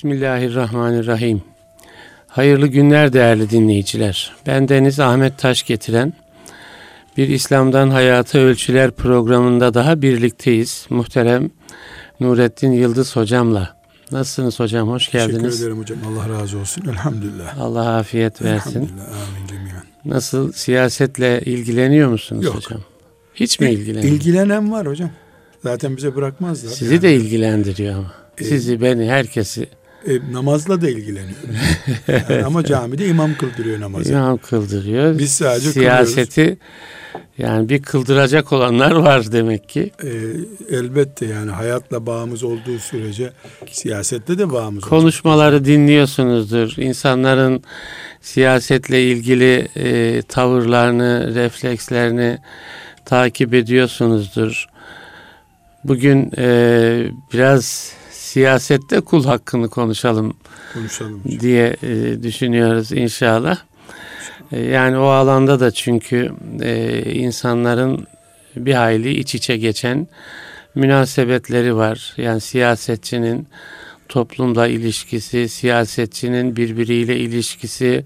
Bismillahirrahmanirrahim. Hayırlı günler değerli dinleyiciler. Ben Deniz Ahmet Taş getiren bir İslam'dan Hayata Ölçüler programında daha birlikteyiz. Muhterem Nurettin Yıldız hocamla. Nasılsınız hocam? Hoş geldiniz. Teşekkür ederim hocam. Allah razı olsun. Elhamdülillah. Allah afiyet versin. Elhamdülillah. Amin cemiyen. Nasıl siyasetle ilgileniyor musunuz Yok. hocam? Hiç mi ilgileniyor? İlgilenen var hocam. Zaten bize bırakmazlar. Sizi Yani, de ilgilendiriyor ama. Sizi, beni, herkesi e, namazla da ilgileniyorum. Yani ama camide imam kıldırıyor namazı. imam kıldırıyor. Biz sadece Siyaseti yani bir kıldıracak olanlar var demek ki. E, elbette yani hayatla bağımız olduğu sürece siyasette de bağımız olacak. Konuşmaları dinliyorsunuzdur. İnsanların siyasetle ilgili e, tavırlarını, reflekslerini takip ediyorsunuzdur. Bugün e, biraz siyasette kul hakkını konuşalım Konuşalım hocam. diye e, düşünüyoruz inşallah. E, yani o alanda da çünkü e, insanların bir hayli iç içe geçen münasebetleri var. Yani siyasetçinin toplumda ilişkisi, siyasetçinin birbiriyle ilişkisi,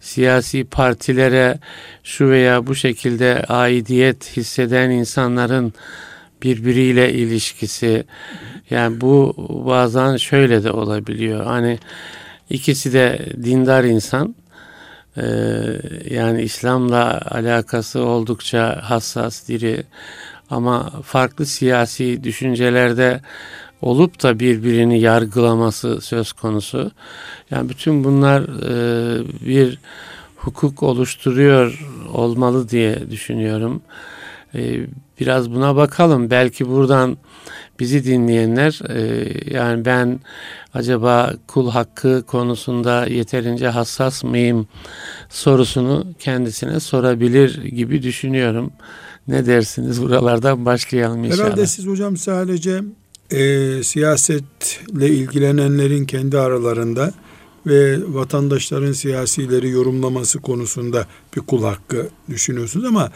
siyasi partilere şu veya bu şekilde aidiyet hisseden insanların birbiriyle ilişkisi. Yani bu bazen şöyle de olabiliyor. Hani ikisi de dindar insan. Ee, yani İslam'la alakası oldukça hassas, diri ama farklı siyasi düşüncelerde olup da birbirini yargılaması söz konusu. Yani bütün bunlar e, bir hukuk oluşturuyor olmalı diye düşünüyorum. E, biraz buna bakalım. Belki buradan bizi dinleyenler e, yani ben acaba kul hakkı konusunda yeterince hassas mıyım sorusunu kendisine sorabilir gibi düşünüyorum. Ne dersiniz? Buralardan başlayalım inşallah. Herhalde siz hocam sadece e, siyasetle ilgilenenlerin kendi aralarında ve vatandaşların siyasileri yorumlaması konusunda bir kul hakkı düşünüyorsunuz ama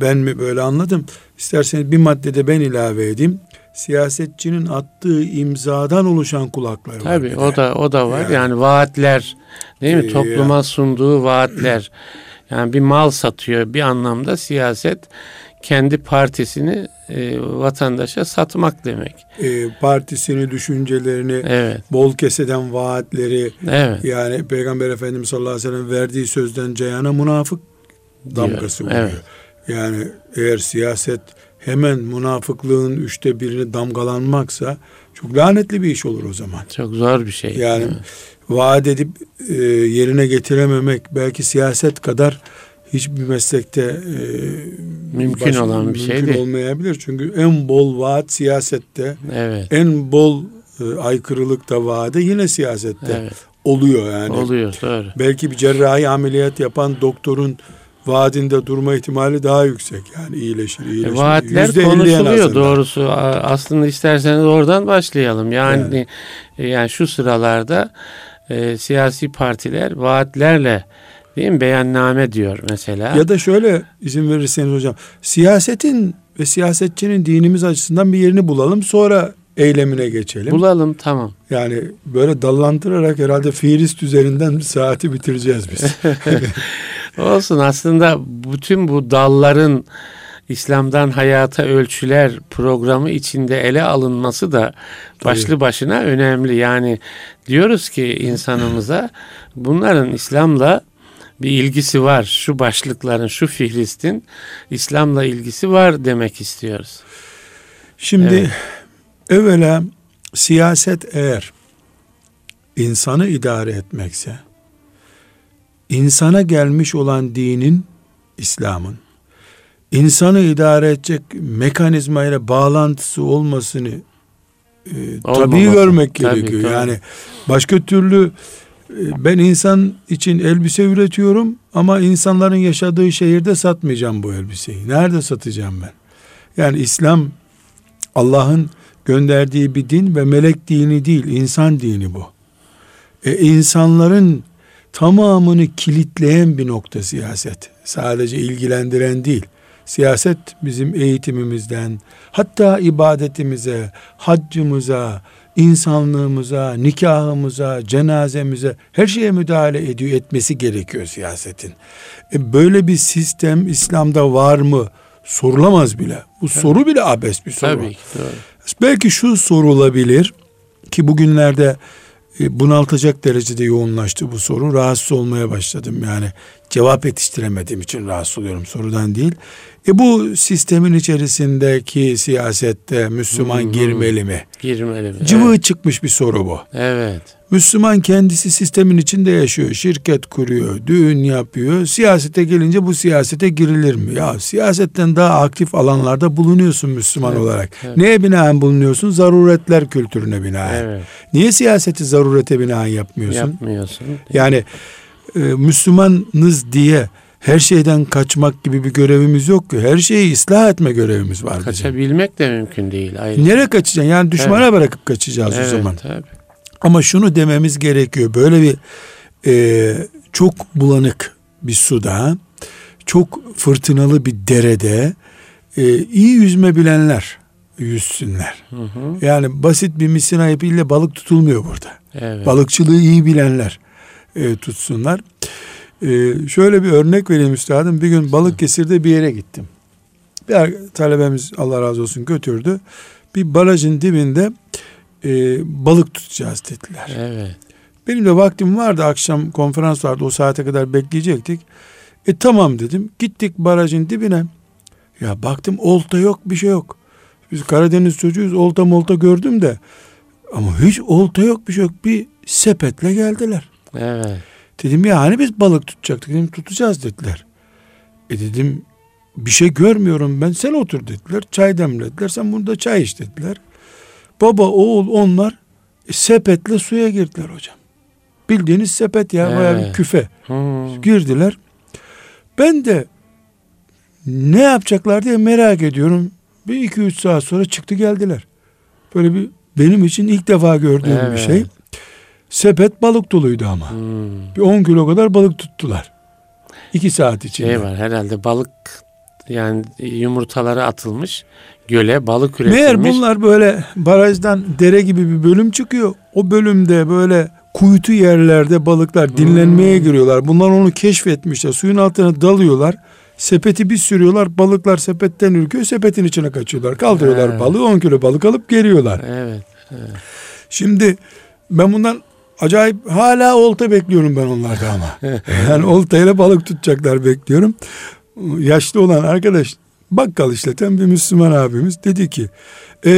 ben mi böyle anladım? İsterseniz bir maddede ben ilave edeyim. Siyasetçinin attığı imzadan oluşan kul hakları var. Tabii o da o da var. Yani- Yani, vaatler değil mi? Ee, Topluma sunduğu vaatler. Yani bir mal satıyor bir anlamda siyaset kendi partisini e, vatandaşa satmak demek. E, partisini, düşüncelerini, Evet. bol keseden vaatleri, Evet. yani Peygamber Efendimiz sallallahu aleyhi ve sellem verdiği sözden cayana münafık damgası Diyor, vuruyor. Yani eğer siyaset hemen münafıklığın üçte birini damgalanmaksa çok lanetli bir iş olur o zaman. Çok zor bir şey. Yani Evet. vaat edip e, yerine getirememek belki siyaset kadar hiçbir meslekte e, Mümkün olan bir şey mümkün değil. olmayabilir. Çünkü en bol vaat siyasette, Evet. en bol e, aykırılık da vaade yine siyasette Evet. oluyor yani. Oluyor doğru. Belki bir cerrahi ameliyat yapan doktorun vaadinde durma ihtimali daha yüksek. Yani iyileşir, iyileşir. E, vaatler Yüzde elli en konuşuluyor azından. doğrusu. Aslında isterseniz oradan başlayalım. Yani e, yani şu sıralarda e, siyasi partiler vaatlerle değil mi beyanname diyor mesela. Ya da şöyle izin verirseniz hocam. Siyasetin ve siyasetçinin dinimiz açısından bir yerini bulalım. Sonra eylemine geçelim. Bulalım tamam. yani böyle dallandırarak herhalde fiilist üzerinden saati bitireceğiz biz. Olsun aslında bütün bu dalların İslam'dan Hayata Ölçüler programı içinde ele alınması da başlı başına önemli. Yani diyoruz ki insanımıza bunların İslam'la bir ilgisi var. Şu başlıkların, şu fihristin İslam'la ilgisi var demek istiyoruz. Şimdi Evet. evvela siyaset eğer insanı idare etmekse insana gelmiş olan dinin İslam'ın insanı idare edecek mekanizmayla bağlantısı olmasını e, tabii görmek Tabii, gerekiyor. tabii. Yani başka türlü e, ben insan için elbise üretiyorum ama insanların yaşadığı şehirde satmayacağım bu elbiseyi. Nerede satacağım ben? Yani İslam Allah'ın gönderdiği bir din ve melek dini değil, insan dini bu. E, insanların tamamını kilitleyen bir nokta siyaset. Sadece ilgilendiren değil. Siyaset bizim eğitimimizden, hatta ibadetimize, haccımıza, insanlığımıza, nikahımıza, cenazemize her şeye müdahale ediyor etmesi gerekiyor siyasetin. E böyle bir sistem İslam'da var mı? Sorulamaz bile. Bu Tabii. soru bile abes bir soru. Tabii ki. Doğru. Belki şu sorulabilir ki bugünlerde bunaltacak derecede yoğunlaştı bu soru. Rahatsız olmaya başladım yani. Cevap yetiştiremediğim için rahatsız oluyorum sorudan değil. E bu sistemin içerisindeki siyasette Müslüman hmm. girmeli mi? Girmeli mi? Cıvığı evet. çıkmış bir soru bu. Evet. Müslüman kendisi sistemin içinde yaşıyor. Şirket kuruyor, düğün yapıyor. Siyasete gelince bu siyasete girilir mi? Ya siyasetten daha aktif alanlarda bulunuyorsun Müslüman evet, olarak. Evet. Neye binaen bulunuyorsun? Zaruretler kültürüne binaen. Evet. Niye siyaseti zarurete binaen yapmıyorsun? Yapmıyorsun. Yani e, Müslümanız diye her şeyden kaçmak gibi bir görevimiz yok ki. Her şeyi ıslah etme görevimiz var. Kaçabilmek bizim. de mümkün değil. Ayrıca. Nereye kaçacaksın? Yani düşmana evet. bırakıp kaçacağız evet, o zaman. Tabii. Ama şunu dememiz gerekiyor. Böyle bir e, çok bulanık bir suda, çok fırtınalı bir derede e, iyi yüzme bilenler yüzsünler. Hı hı. Yani basit bir misina ipiyle balık tutulmuyor burada. Evet. Balıkçılığı iyi bilenler e, tutsunlar. E, şöyle bir örnek vereyim üstadım. Bir gün Balıkesir'de bir yere gittim. Bir talebemiz Allah razı olsun götürdü. Bir barajın dibinde e, balık tutacağız dediler. Evet. Benim de vaktim vardı akşam konferans vardı o saate kadar bekleyecektik. E tamam dedim gittik barajın dibine. Ya baktım olta yok bir şey yok. Biz Karadeniz çocuğuyuz olta molta gördüm de. Ama hiç olta yok bir şey yok. Bir sepetle geldiler. Evet. Dedim ya hani biz balık tutacaktık. Dedim tutacağız dediler. E dedim bir şey görmüyorum ben sen otur dediler. Çay demlediler sen burada çay iç dediler. Baba oğul onlar e, sepetle suya girdiler hocam. Bildiğiniz sepet ya bayağı bir küfe. Hmm. Girdiler. Ben de ne yapacaklar diye merak ediyorum. Bir iki üç saat sonra çıktı geldiler. Böyle bir benim için ilk defa gördüğüm evet. bir şey. Sepet balık doluydu ama. Hmm. Bir 10 kilo kadar balık tuttular. İki saat içinde. Şey var herhalde balık yani yumurtaları atılmış göle balık üretilmiş. Meğer bunlar böyle barajdan dere gibi bir bölüm çıkıyor. O bölümde böyle kuytu yerlerde balıklar dinlenmeye hmm. giriyorlar. Bunlar onu keşfetmişler. Suyun altına dalıyorlar. Sepeti bir sürüyorlar. Balıklar sepetten ürküyor. Sepetin içine kaçıyorlar. Kaldırıyorlar evet. balığı. 10 kilo balık alıp geliyorlar. Evet, evet. Şimdi ben bundan acayip hala olta bekliyorum ben onlarda ama. yani oltayla balık tutacaklar bekliyorum. Yaşlı olan arkadaş bakkal işleten bir Müslüman abimiz dedi ki ee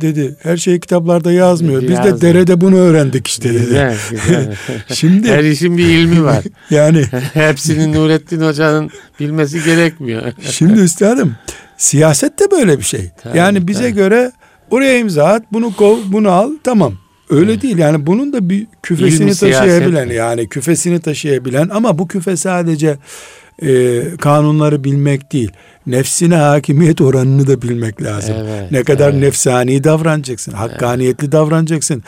dedi her şey kitaplarda yazmıyor. Biz Yazmıyor. de derede bunu öğrendik işte dedi. Güzel, güzel. Şimdi her işin bir ilmi var. yani hepsinin Nurettin Hoca'nın bilmesi gerekmiyor. şimdi üstadım siyaset de böyle bir şey. Tabii, yani bize tabii. göre oraya imza at, bunu kov, bunu al tamam. Öyle değil yani bunun da bir küfesini İlmi taşıyabilen siyaset. yani küfesini taşıyabilen ama bu küfe sadece e, kanunları bilmek değil. Nefsine hakimiyet oranını da bilmek lazım. Evet, ne kadar evet. nefsani davranacaksın, hakkaniyetli evet. davranacaksın.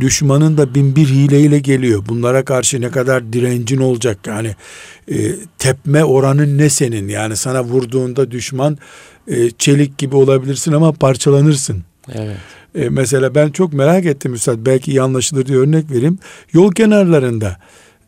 Düşmanın da bin bir hileyle geliyor. Bunlara karşı ne kadar direncin olacak yani e, tepme oranın ne senin? Yani sana vurduğunda düşman e, çelik gibi olabilirsin ama parçalanırsın. Evet. E, mesela ben çok merak ettim Üstad belki iyi anlaşılır diye örnek vereyim. Yol kenarlarında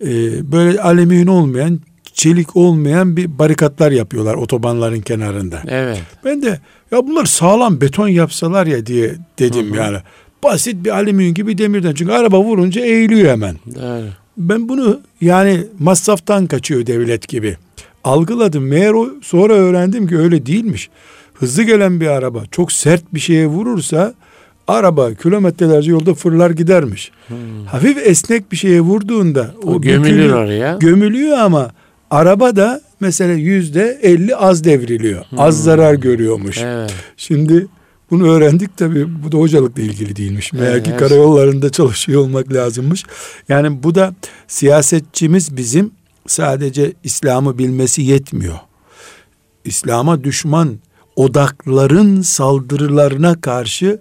e, böyle alüminyum olmayan çelik olmayan bir barikatlar yapıyorlar otobanların kenarında. Evet. Ben de ya bunlar sağlam beton yapsalar ya diye dedim Hı-hı. yani. Basit bir alüminyum gibi demirden. Çünkü araba vurunca eğiliyor hemen. Evet. Ben bunu yani masraftan kaçıyor devlet gibi. Algıladım. Meğer o sonra öğrendim ki öyle değilmiş. Hızlı gelen bir araba çok sert bir şeye vurursa araba kilometrelerce yolda fırlar gidermiş. Hmm. Hafif esnek bir şeye vurduğunda o, o gömülür oraya. Gömülüyor ama araba da mesela yüzde elli az devriliyor. Hmm. Az zarar görüyormuş. Evet. Şimdi bunu öğrendik tabi bu da hocalıkla ilgili değilmiş. Meğer ki karayollarında çalışıyor olmak lazımmış. Yani bu da siyasetçimiz bizim sadece İslam'ı bilmesi yetmiyor. İslam'a düşman odakların saldırılarına karşı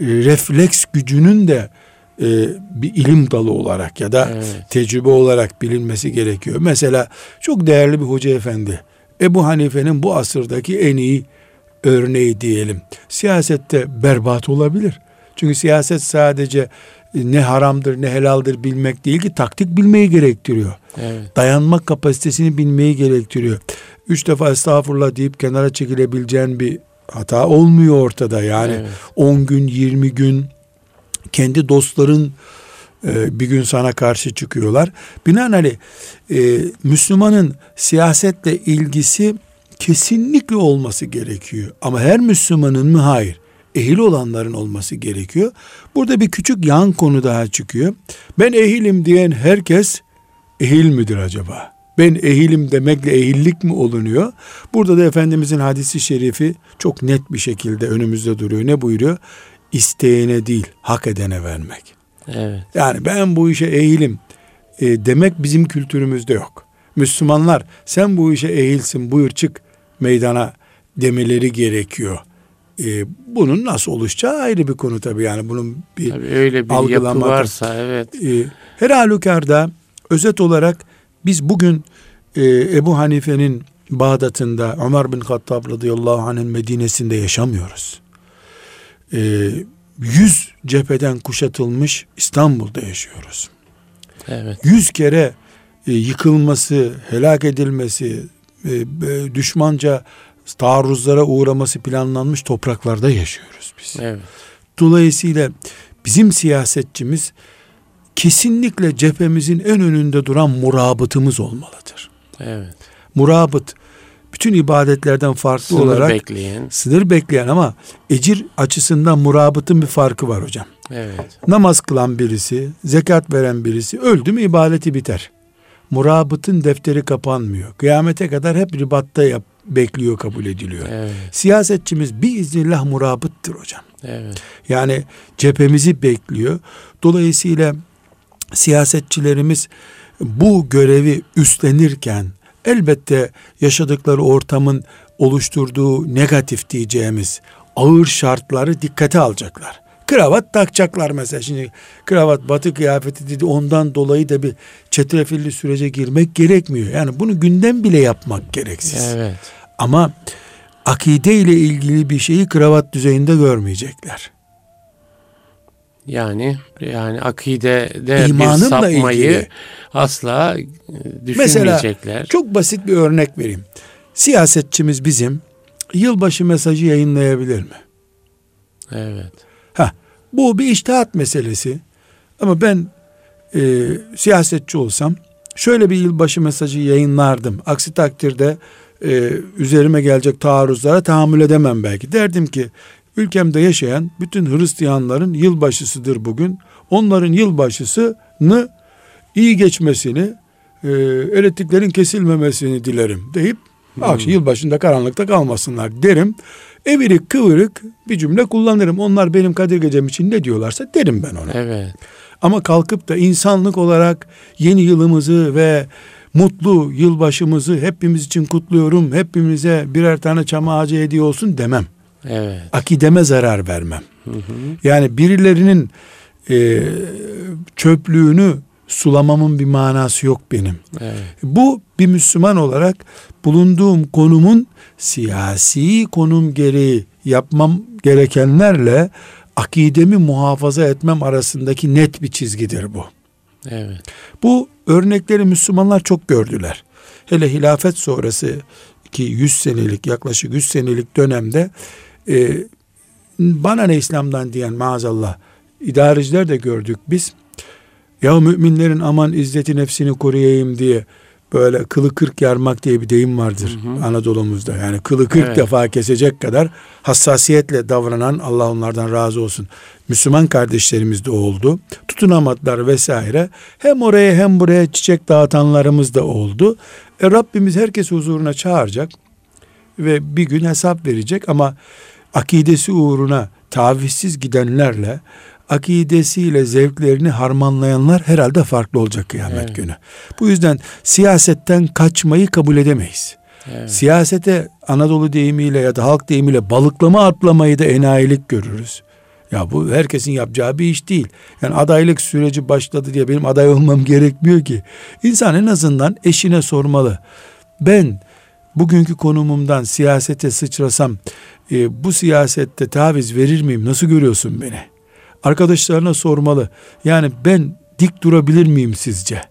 e, refleks gücünün de e, bir ilim dalı olarak ya da evet. tecrübe olarak bilinmesi gerekiyor. Mesela çok değerli bir hoca efendi Ebu Hanife'nin bu asırdaki en iyi örneği diyelim. Siyasette berbat olabilir. Çünkü siyaset sadece ne haramdır ne helaldir bilmek değil ki taktik bilmeyi gerektiriyor. Evet. Dayanma kapasitesini bilmeyi gerektiriyor. Üç defa estağfurullah deyip kenara çekilebileceğin bir hata olmuyor ortada. Yani Evet. 10 gün 20 gün kendi dostların e, bir gün sana karşı çıkıyorlar. Binaenaleyh e, Müslümanın siyasetle ilgisi kesinlikle olması gerekiyor. Ama her Müslümanın mı? Hayır. Ehil olanların olması gerekiyor. Burada bir küçük yan konu daha çıkıyor. Ben ehilim diyen herkes ehil midir acaba? Ben ehilim demekle ehillik mi olunuyor? Burada da Efendimizin hadisi şerifi çok net bir şekilde önümüzde duruyor. Ne buyuruyor? İsteyene değil, hak edene vermek. Evet. Yani ben bu işe eğilim e, demek bizim kültürümüzde yok. Müslümanlar sen bu işe eğilsin buyur çık meydana demeleri gerekiyor. E, bunun nasıl oluşacağı ayrı bir konu tabii yani bunun bir Tabii öyle bir yapı Algılama- varsa evet. e, her halükarda özet olarak biz bugün e, Ebu Hanife'nin Bağdat'ında Ömer bin Hattab radıyallahu anh'ın Medine'sinde yaşamıyoruz. E, yüz cepheden kuşatılmış İstanbul'da yaşıyoruz. Evet. Yüz kere e, yıkılması, helak edilmesi, e, e, düşmanca taarruzlara uğraması planlanmış topraklarda yaşıyoruz biz. Evet. Dolayısıyla bizim siyasetçimiz kesinlikle cephemizin en önünde duran murabıtımız olmalıdır. Evet. Murabıt bütün ibadetlerden farklı Sınır olarak bekleyen. sınır bekleyen ama ecir açısından murabıtın bir farkı var hocam. Evet. Namaz kılan birisi, zekat veren birisi öldü mü ibadeti biter. Murabıtın defteri kapanmıyor. Kıyamete kadar hep ribatta yap, bekliyor, kabul ediliyor. Evet. Siyasetçimiz biiznillah murabıttır hocam. Evet. Yani cephemizi bekliyor. Dolayısıyla siyasetçilerimiz bu görevi üstlenirken elbette yaşadıkları ortamın oluşturduğu negatif diyeceğimiz ağır şartları dikkate alacaklar. Kravat takacaklar mesela. Şimdi kravat batı kıyafeti dedi ondan dolayı da bir çetrefilli sürece girmek gerekmiyor. Yani bunu gündem bile yapmak gereksiz. Evet. Ama akide ile ilgili bir şeyi kravat düzeyinde görmeyecekler. Yani yani akidede bir İmanınla sapmayı ilgili. asla e, düşünmeyecekler. Çok basit bir örnek vereyim. Siyasetçimiz bizim yılbaşı mesajı yayınlayabilir mi? Evet. Ha, bu bir iştihat meselesi. Ama ben e, siyasetçi olsam şöyle bir yılbaşı mesajı yayınlardım. Aksi takdirde e, üzerime gelecek taarruzlara tahammül edemem belki. Derdim ki ülkemde yaşayan bütün Hristiyanların yılbaşısıdır bugün. Onların yılbaşısını iyi geçmesini, e, elektriklerin kesilmemesini dilerim deyip akşam yılbaşında karanlıkta kalmasınlar derim. Evirik kıvırık bir cümle kullanırım. Onlar benim Kadir Gecem için ne diyorlarsa derim ben ona. Evet. Ama kalkıp da insanlık olarak yeni yılımızı ve mutlu yılbaşımızı hepimiz için kutluyorum. Hepimize birer tane çam ağacı hediye olsun demem. Evet. Akideme zarar vermem. Hı hı. Yani birilerinin e, çöplüğünü sulamamın bir manası yok benim. Evet. Bu bir Müslüman olarak bulunduğum konumun siyasi konum gereği yapmam gerekenlerle akidemi muhafaza etmem arasındaki net bir çizgidir bu. Evet. Bu örnekleri Müslümanlar çok gördüler. Hele hilafet sonrası ki 100 senelik yaklaşık 100 senelik dönemde e, bana ne İslam'dan diyen maazallah idareciler de gördük biz. Ya müminlerin aman izzeti nefsini koruyayım diye böyle kılı kırk yarmak diye bir deyim vardır Anadolu'muzda. Yani kılı kırk Evet. defa kesecek kadar hassasiyetle davranan Allah onlardan razı olsun. Müslüman kardeşlerimiz de oldu. Tutunamadılar vesaire. Hem oraya hem buraya çiçek dağıtanlarımız da oldu. E Rabbimiz herkes huzuruna çağıracak ve bir gün hesap verecek ama akidesi uğruna tavizsiz gidenlerle akidesiyle zevklerini harmanlayanlar herhalde farklı olacak kıyamet Evet. günü. Bu yüzden siyasetten kaçmayı kabul edemeyiz. Evet. Siyasete Anadolu deyimiyle ya da halk deyimiyle balıklama atlamayı da enayilik görürüz. Ya bu herkesin yapacağı bir iş değil. Yani adaylık süreci başladı diye benim aday olmam gerekmiyor ki. İnsan en azından eşine sormalı. Ben bugünkü konumumdan siyasete sıçrasam e, bu siyasette taviz verir miyim? Nasıl görüyorsun beni? Arkadaşlarına sormalı. Yani ben dik durabilir miyim sizce?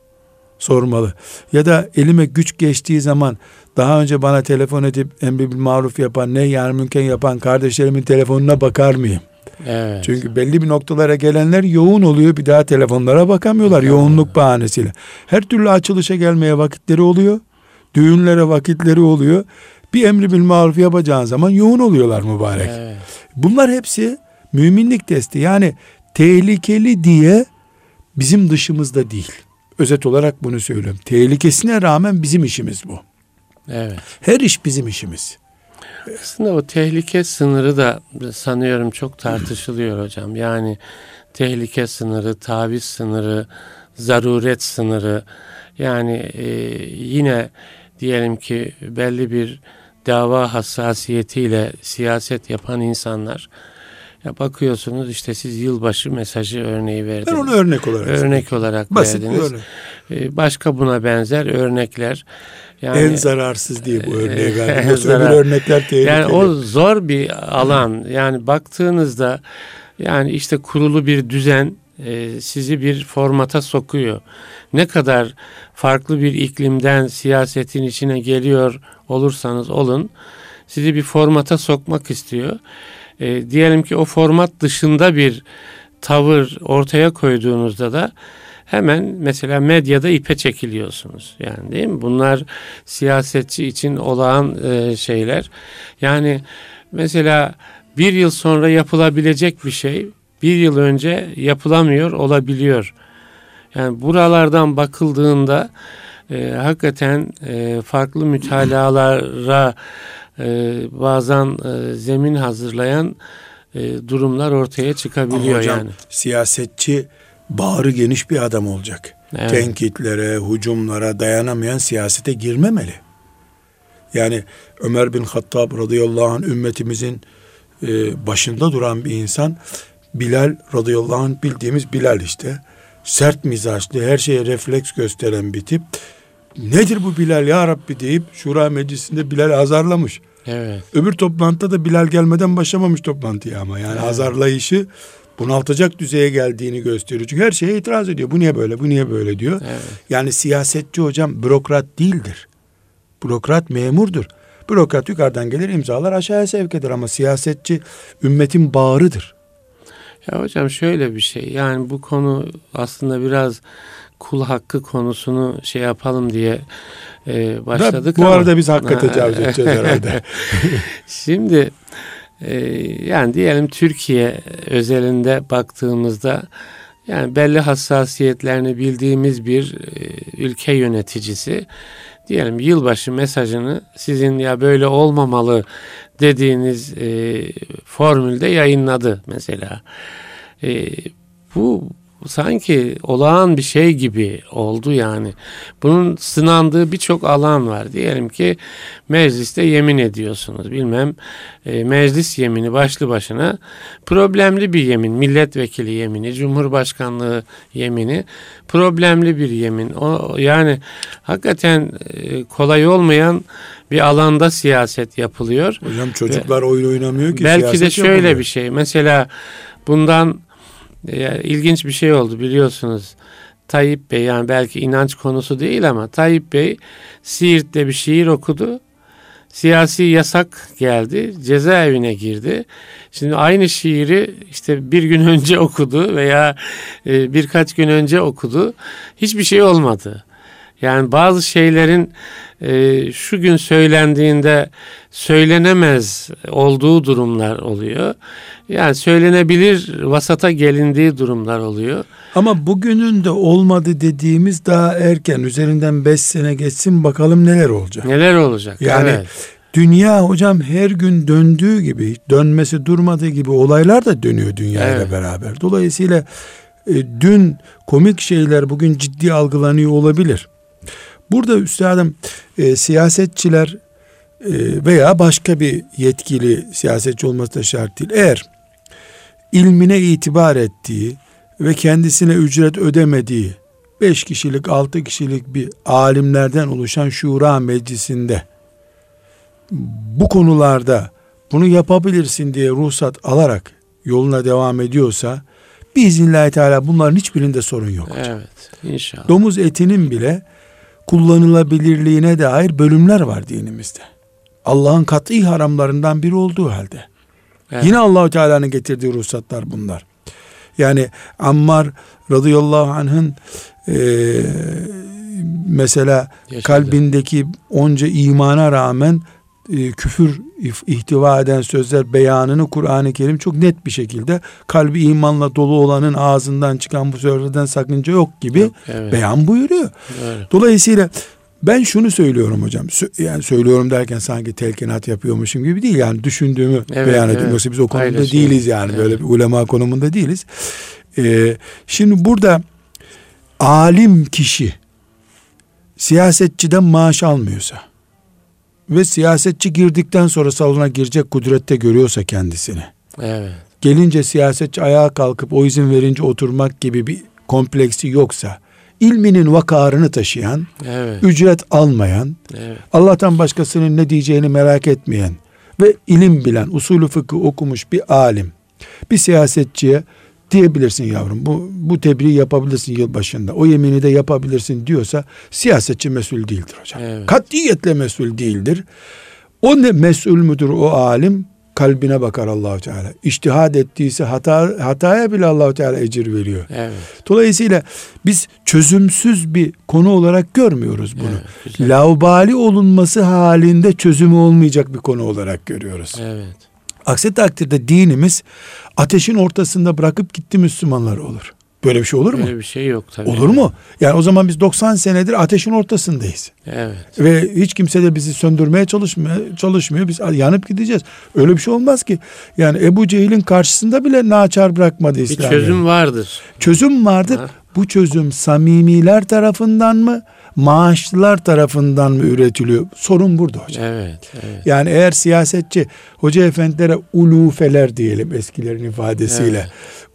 Sormalı. Ya da elime güç geçtiği zaman daha önce bana telefon edip emri bil maruf yapan, ne yani mümkün yapan kardeşlerimin telefonuna bakar mıyım? Evet. Çünkü belli bir noktalara gelenler yoğun oluyor. Bir daha telefonlara bakamıyorlar evet. yoğunluk bahanesiyle. Her türlü açılışa gelmeye vakitleri oluyor. Düğünlere vakitleri oluyor. Bir emri bil maruf yapacağın zaman yoğun oluyorlar mübarek. Evet. Bunlar hepsi müminlik testi. Yani tehlikeli diye bizim dışımızda değil. Özet olarak bunu söylüyorum. Tehlikesine rağmen bizim işimiz bu. Evet. Her iş bizim işimiz. Aslında o tehlike sınırı da sanıyorum çok tartışılıyor hocam. Yani tehlike sınırı, taviz sınırı, zaruret sınırı. Yani e, yine diyelim ki belli bir dava hassasiyetiyle siyaset yapan insanlar ya bakıyorsunuz işte siz yılbaşı mesajı örneği verdiniz. Ben onu örnek olarak örnek olarak Basit verdiniz. Bir örnek. Ee, başka buna benzer örnekler. Yani, en zararsız diye bu örneği verdim. Öbür örnekler tehlikeli. Yani o zor bir alan. Yani baktığınızda yani işte kurulu bir düzen e, sizi bir formata sokuyor. Ne kadar farklı bir iklimden siyasetin içine geliyor olursanız olun sizi bir formata sokmak istiyor. E, diyelim ki o format dışında bir tavır ortaya koyduğunuzda da hemen mesela medyada ipe çekiliyorsunuz. Yani değil mi? Bunlar siyasetçi için olağan e, şeyler. Yani mesela bir yıl sonra yapılabilecek bir şey bir yıl önce yapılamıyor olabiliyor. Yani buralardan bakıldığında e, hakikaten e, farklı mütalalara bazen e, zemin hazırlayan e, durumlar ortaya çıkabiliyor Ama hocam, yani. Siyasetçi bağrı geniş bir adam olacak. Evet. Tenkitlere, hücumlara dayanamayan siyasete girmemeli. Yani Ömer bin Hattab radıyallahu anh ümmetimizin e, başında duran bir insan. Bilal radıyallahu anh bildiğimiz Bilal işte. Sert mizaçlı, her şeye refleks gösteren bir tip. Nedir bu Bilal ya Rabbi deyip Şura Meclisi'nde Bilal azarlamış. Evet. Öbür toplantıda da Bilal gelmeden başlamamış toplantıya ama yani evet. azarlayışı bunaltacak düzeye geldiğini gösteriyor. Çünkü her şeye itiraz ediyor. Bu niye böyle, bu niye böyle diyor. Evet. Yani siyasetçi hocam bürokrat değildir. Bürokrat memurdur. Bürokrat yukarıdan gelir imzalar aşağıya sevk eder ama siyasetçi ümmetin bağrıdır. Ya hocam şöyle bir şey yani bu konu aslında biraz kul hakkı konusunu şey yapalım diye e, başladık da, bu ama. arada biz hakka tecavüz edeceğiz herhalde. Şimdi e, yani diyelim Türkiye özelinde baktığımızda yani belli hassasiyetlerini bildiğimiz bir e, ülke yöneticisi diyelim yılbaşı mesajını sizin ya böyle olmamalı dediğiniz e, formülde yayınladı mesela. E, bu sanki olağan bir şey gibi oldu yani. Bunun sınandığı birçok alan var. Diyelim ki mecliste yemin ediyorsunuz. Bilmem e, meclis yemini başlı başına problemli bir yemin. Milletvekili yemini, cumhurbaşkanlığı yemini problemli bir yemin. O yani hakikaten e, kolay olmayan bir alanda siyaset yapılıyor. Hocam çocuklar Ve, oyun oynamıyor ki. Belki de şöyle yapılıyor. bir şey. Mesela bundan e, ilginç bir şey oldu biliyorsunuz. Tayyip Bey yani belki inanç konusu değil ama Tayyip Bey Siirt'te bir şiir okudu. Siyasi yasak geldi. Cezaevine girdi. Şimdi aynı şiiri işte bir gün önce okudu veya e, birkaç gün önce okudu. Hiçbir şey olmadı. Yani bazı şeylerin e, şu gün söylendiğinde söylenemez olduğu durumlar oluyor. Yani söylenebilir vasata gelindiği durumlar oluyor. Ama bugünün de olmadı dediğimiz daha erken. Üzerinden beş sene geçsin bakalım neler olacak. Neler olacak? Yani evet. dünya hocam her gün döndüğü gibi dönmesi durmadığı gibi olaylar da dönüyor dünyayla evet. beraber. Dolayısıyla e, dün komik şeyler bugün ciddi algılanıyor olabilir. Burada üstadım e, siyasetçiler e, veya başka bir yetkili siyasetçi olması da şart değil. Eğer ilmine itibar ettiği ve kendisine ücret ödemediği beş kişilik altı kişilik bir alimlerden oluşan şura meclisinde bu konularda bunu yapabilirsin diye ruhsat alarak yoluna devam ediyorsa Biiznillahü Teala bunların hiçbirinde sorun yok hocam. Evet. İnşallah. Domuz etinin bile kullanılabilirliğine dair bölümler var dinimizde. Allah'ın kat'i haramlarından biri olduğu halde. Evet. Yine Allahu Teala'nın getirdiği ruhsatlar bunlar. Yani Ammar radıyallahu anh'ın eee, mesela Yaşadı. kalbindeki onca imana rağmen e, küfür ihtiva eden sözler beyanını Kur'an-ı Kerim çok net bir şekilde kalbi imanla dolu olanın ağzından çıkan bu sözlerden sakınca yok gibi Evet. beyan buyuruyor. Doğru. Dolayısıyla ben şunu söylüyorum hocam. Yani söylüyorum derken sanki telkinat yapıyormuşum gibi değil. Yani düşündüğümü Evet, beyan ediyorum. evet. Yoksa biz o konumda Paylaşıyorum. değiliz yani. Böyle Evet. bir ulema konumunda değiliz. Ee, şimdi burada alim kişi siyasetçiden maaş almıyorsa ve siyasetçi girdikten sonra salona girecek kudrette görüyorsa kendisini Evet. gelince siyasetçi ayağa kalkıp o izin verince oturmak gibi bir kompleksi yoksa ilminin vakarını taşıyan Evet. ücret almayan, Evet. Allah'tan başkasının ne diyeceğini merak etmeyen ve ilim bilen, usulü fıkıh okumuş bir alim, bir siyasetçiye diyebilirsin yavrum bu, bu tebriği yapabilirsin yılbaşında, o yemini de yapabilirsin diyorsa siyasetçi mesul değildir hocam. Evet. Katiyetle mesul değildir. O ne mesul müdür o alim? Kalbine bakar Allahu Teala. İçtihad ettiyse hata hataya bile Allahu Teala ecir veriyor. Evet. Dolayısıyla biz çözümsüz bir konu olarak görmüyoruz bunu. Evet, güzel. Laubali olunması halinde çözümü olmayacak bir konu olarak görüyoruz. Evet. Aksi takdirde dinimiz ateşin ortasında bırakıp gitti Müslümanlar olur. Böyle bir şey olur mu? Böyle bir şey yok tabii. Olur mu? Yani o zaman biz 90 senedir ateşin ortasındayız. Evet. Ve hiç kimse de bizi söndürmeye çalışmıyor. çalışmıyor. Biz yanıp gideceğiz. Öyle bir şey olmaz ki. Yani Ebu Cehil'in karşısında bile naçar bırakmadı Bir İslam. çözüm vardır. Çözüm vardır. Ha. Bu çözüm samimiler tarafından mı, maaşlılar tarafından mı üretiliyor? Sorun burada hocam. Evet. Evet. Yani eğer siyasetçi hoca efendilere ulufeler diyelim eskilerin ifadesiyle. Evet.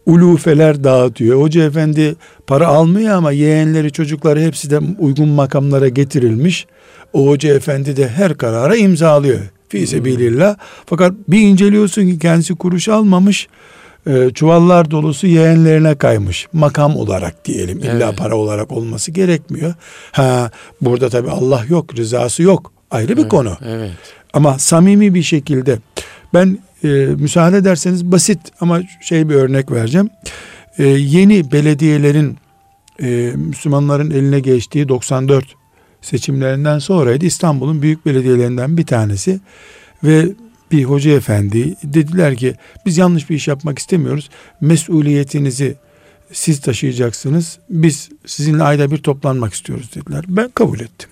Ulufeler dağıtıyor. Hoca efendi para almıyor ama yeğenleri çocukları hepsi de uygun makamlara getirilmiş. O hoca efendi de her karara imzalıyor. Fi sebilillah. Fakat bir inceliyorsun ki kendisi kuruş almamış. E, çuvallar dolusu yeğenlerine kaymış. Makam olarak diyelim. İlla Evet. para olarak olması gerekmiyor. Ha burada tabi Allah yok, rızası yok. Ayrı bir Evet. konu. Evet. Ama samimi bir şekilde ben e, müsaade ederseniz basit ama şey bir örnek vereceğim. E, yeni belediyelerin e, Müslümanların eline geçtiği 94 seçimlerinden sonraydı. İstanbul'un büyük belediyelerinden bir tanesi ve bir hoca efendi dediler ki biz yanlış bir iş yapmak istemiyoruz. Mesuliyetinizi siz taşıyacaksınız. Biz sizinle ayda bir toplanmak istiyoruz dediler. Ben kabul ettim.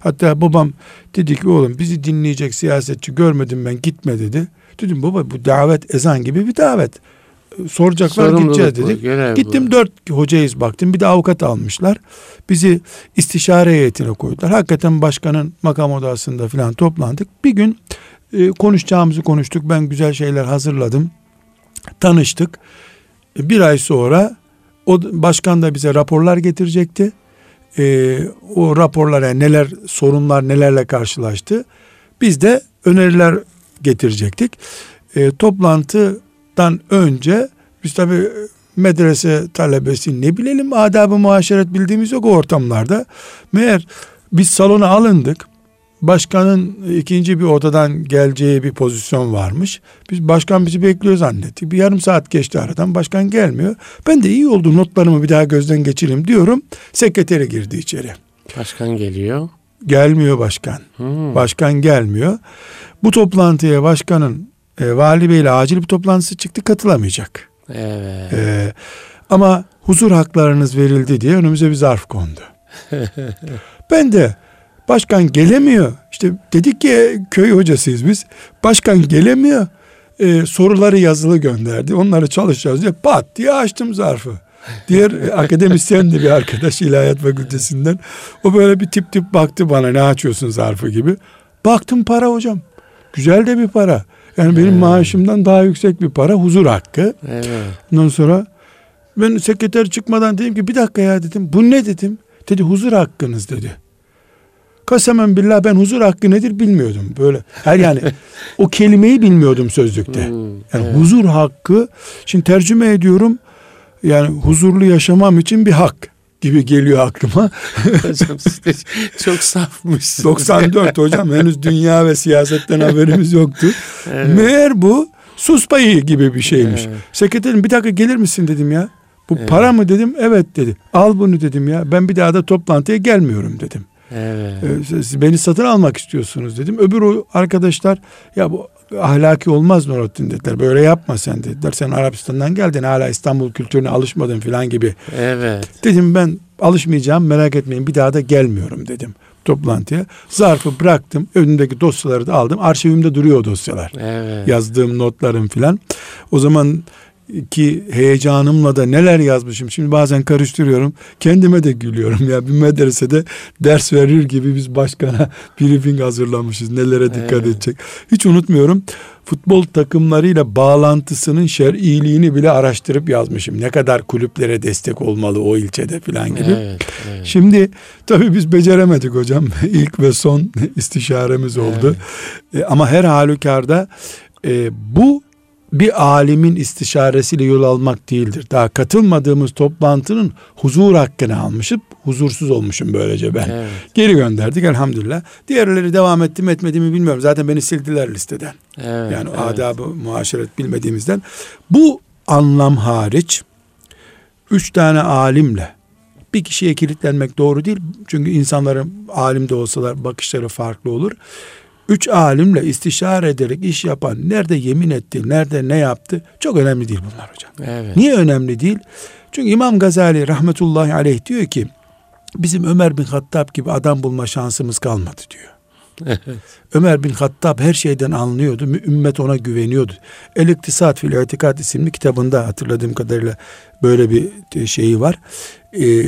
Hatta babam dedi ki oğlum bizi dinleyecek siyasetçi görmedim ben gitme dedi. Dedim baba bu davet ezan gibi bir davet. Soracaklar Sorumluluk gideceğiz dedik. görev bu. Gittim dört hocayız baktım bir de avukat almışlar. Bizi istişare heyetine koydular. Hakikaten başkanın makam odasında filan toplandık. Bir gün e, konuşacağımızı konuştuk. Ben güzel şeyler hazırladım. Tanıştık. E, bir ay sonra o başkan da bize raporlar getirecekti. E, o raporlara neler sorunlar nelerle karşılaştı. Biz de öneriler getirecektik. E, toplantıdan önce biz tabi medrese talebesi ne bilelim adab-ı muaşeret bildiğimiz yok o ortamlarda. Meğer biz salona alındık. Başkanın ikinci bir odadan geleceği bir pozisyon varmış. Biz başkan bizi bekliyor zannettik. Bir yarım saat geçti aradan başkan gelmiyor. Ben de iyi oldu notlarımı bir daha gözden geçireyim diyorum. Sekreteri girdi içeri. Başkan geliyor. Gelmiyor başkan. Hmm. Başkan gelmiyor. Bu toplantıya başkanın e, vali beyle acil bir toplantısı çıktı katılamayacak. Evet. Ee, ama huzur haklarınız verildi diye önümüze bir zarf kondu. ben de başkan gelemiyor. İşte dedik ki köy hocasıyız biz. Başkan gelemiyor. Ee, soruları yazılı gönderdi. Onları çalışacağız diye pat diye açtım zarfı. Diğer e, akademisyen de bir arkadaş ilahiyat fakültesinden. O böyle bir tip tip baktı bana ne açıyorsun zarfı gibi. Baktım para hocam. Güzel de bir para. Yani benim maaşımdan daha yüksek bir para huzur hakkı. Evet. Ondan sonra ben sekreter çıkmadan dedim ki bir dakika ya dedim. Bu ne dedim. Dedi huzur hakkınız dedi. Kasemen billah ben huzur hakkı nedir bilmiyordum. Böyle her yani o kelimeyi bilmiyordum sözlükte. Hmm, Yani evet. huzur hakkı şimdi tercüme ediyorum. Yani huzurlu yaşamam için bir hak gibi geliyor aklıma. hocam siz de çok safmışsınız. 94 hocam henüz dünya ve siyasetten haberimiz yoktu. Evet. Meğer bu sus payı gibi bir şeymiş. Evet. Sekreterim bir dakika gelir misin dedim ya. Bu evet. para mı dedim. Evet dedi. Al bunu dedim ya. Ben bir daha da toplantıya gelmiyorum dedim. Evet. Ee, siz beni satın almak istiyorsunuz dedim. Öbür o arkadaşlar ya bu ahlaki olmaz Nurattin dediler. Böyle yapma sen dediler. Sen Arabistan'dan geldin hala İstanbul kültürüne alışmadın filan gibi. Evet. Dedim ben alışmayacağım merak etmeyin bir daha da gelmiyorum dedim toplantıya. Zarfı bıraktım. Önündeki dosyaları da aldım. Arşivimde duruyor o dosyalar. Evet. Yazdığım notlarım filan. O zaman ki heyecanımla da neler yazmışım. Şimdi bazen karıştırıyorum. Kendime de gülüyorum ya. Bir medresede ders verir gibi biz başkana briefing hazırlamışız. Nelere dikkat evet. edecek. Hiç unutmuyorum. Futbol takımlarıyla bağlantısının şer'iliğini bile araştırıp yazmışım. Ne kadar kulüplere destek olmalı o ilçede falan gibi. Evet, evet. Şimdi tabii biz beceremedik hocam. İlk ve son istişaremiz oldu. Evet. E, ama her halükarda e, bu bir alimin istişaresiyle yol almak değildir. Daha katılmadığımız toplantının huzur hakkını almışım. Huzursuz olmuşum böylece ben. Evet. Geri gönderdik elhamdülillah. Diğerleri devam ettim etmedi mi bilmiyorum. Zaten beni sildiler listeden. Evet, yani evet. adabı muaşeret bilmediğimizden. Bu anlam hariç üç tane alimle bir kişiye kilitlenmek doğru değil. Çünkü insanların alim de olsalar bakışları farklı olur üç alimle istişare ederek iş yapan nerede yemin etti, nerede ne yaptı çok önemli değil bunlar hocam. Evet. Niye önemli değil? Çünkü İmam Gazali rahmetullahi aleyh diyor ki bizim Ömer bin Hattab gibi adam bulma şansımız kalmadı diyor. Ömer bin Hattab her şeyden anlıyordu. Ümmet ona güveniyordu. El İktisat fil İtikat isimli kitabında hatırladığım kadarıyla böyle bir şeyi var. Ee,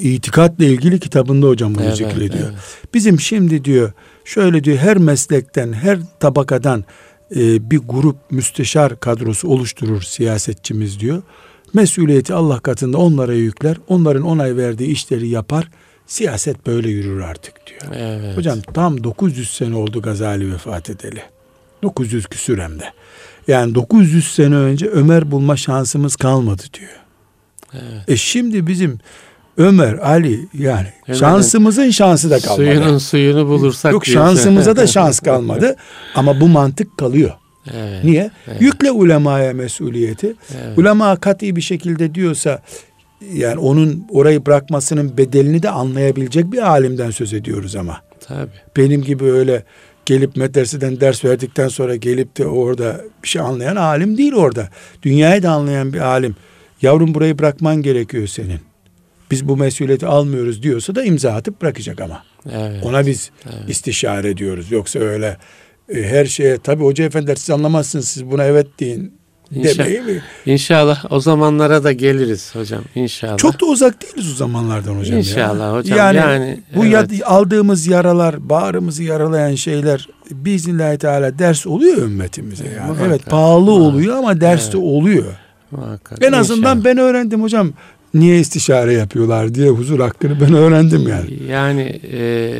itikatla ilgili kitabında hocam bunu evet, zikrediyor. Evet. Bizim şimdi diyor Şöyle diyor her meslekten, her tabakadan e, bir grup müsteşar kadrosu oluşturur siyasetçimiz diyor. Mesuliyeti Allah katında onlara yükler. Onların onay verdiği işleri yapar. Siyaset böyle yürür artık diyor. Evet. Hocam tam 900 sene oldu Gazali vefat edeli. 900 küsür hem de. Yani 900 sene önce Ömer bulma şansımız kalmadı diyor. Evet. E şimdi bizim Ömer, Ali yani Hemen şansımızın şansı da kalmadı. Suyunun suyunu bulursak. Yok şansımıza da şans kalmadı ama bu mantık kalıyor. Evet, Niye? Evet. Yükle ulemaya mesuliyeti. Evet. Ulema kat'i bir şekilde diyorsa yani onun orayı bırakmasının bedelini de anlayabilecek bir alimden söz ediyoruz ama. Tabii. Benim gibi öyle gelip medreseden ders verdikten sonra gelip de orada bir şey anlayan alim değil orada. Dünyayı da anlayan bir alim. Yavrum burayı bırakman gerekiyor senin biz bu mesuliyeti almıyoruz diyorsa da imza atıp bırakacak ama. Evet. Ona biz evet. istişare ediyoruz. Yoksa öyle e, her şeye tabi hoca efendiler siz anlamazsınız siz buna evet deyin İnşallah, mi? İnşallah o zamanlara da geliriz hocam inşallah. Çok da uzak değiliz o zamanlardan hocam. İnşallah ya. hocam. Yani, yani bu evet. aldığımız yaralar, bağrımızı yaralayan şeyler biiznillahü teala ders oluyor ümmetimize yani. Muhakkak. Evet pahalı Muhakkak. oluyor ama ders evet. de oluyor. Muhakkak. En azından İnşallah. ben öğrendim hocam niye istişare yapıyorlar diye huzur hakkını ben öğrendim yani. Yani e,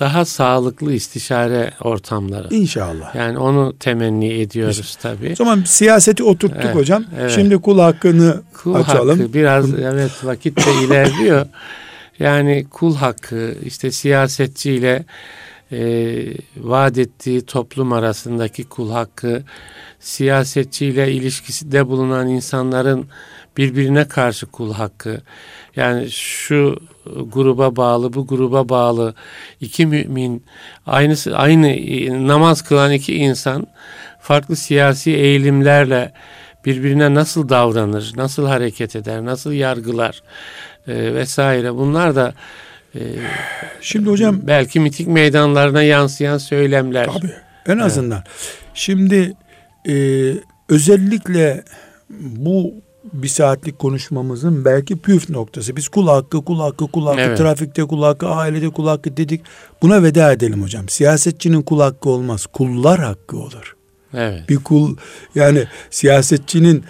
daha sağlıklı istişare ortamları. İnşallah. Yani onu temenni ediyoruz İnşallah. tabii. O zaman siyaseti oturttuk evet, hocam. Evet. Şimdi kul hakkını kul açalım. Hakkı biraz evet vakit de ilerliyor. Yani kul hakkı işte siyasetçiyle e, vaat ettiği toplum arasındaki kul hakkı siyasetçiyle ilişkisinde bulunan insanların birbirine karşı kul hakkı. Yani şu gruba bağlı, bu gruba bağlı iki mümin aynı aynı namaz kılan iki insan farklı siyasi eğilimlerle birbirine nasıl davranır, nasıl hareket eder, nasıl yargılar e, vesaire. Bunlar da e, Şimdi hocam belki mitik meydanlarına yansıyan söylemler. Tabii. En azından. Evet. Şimdi e, özellikle bu bir saatlik konuşmamızın belki püf noktası. Biz kul hakkı, kul hakkı, kul hakkı, evet. trafikte kul hakkı, ailede kul hakkı dedik. Buna veda edelim hocam. Siyasetçinin kul hakkı olmaz. Kullar hakkı olur. Evet. Bir kul yani siyasetçinin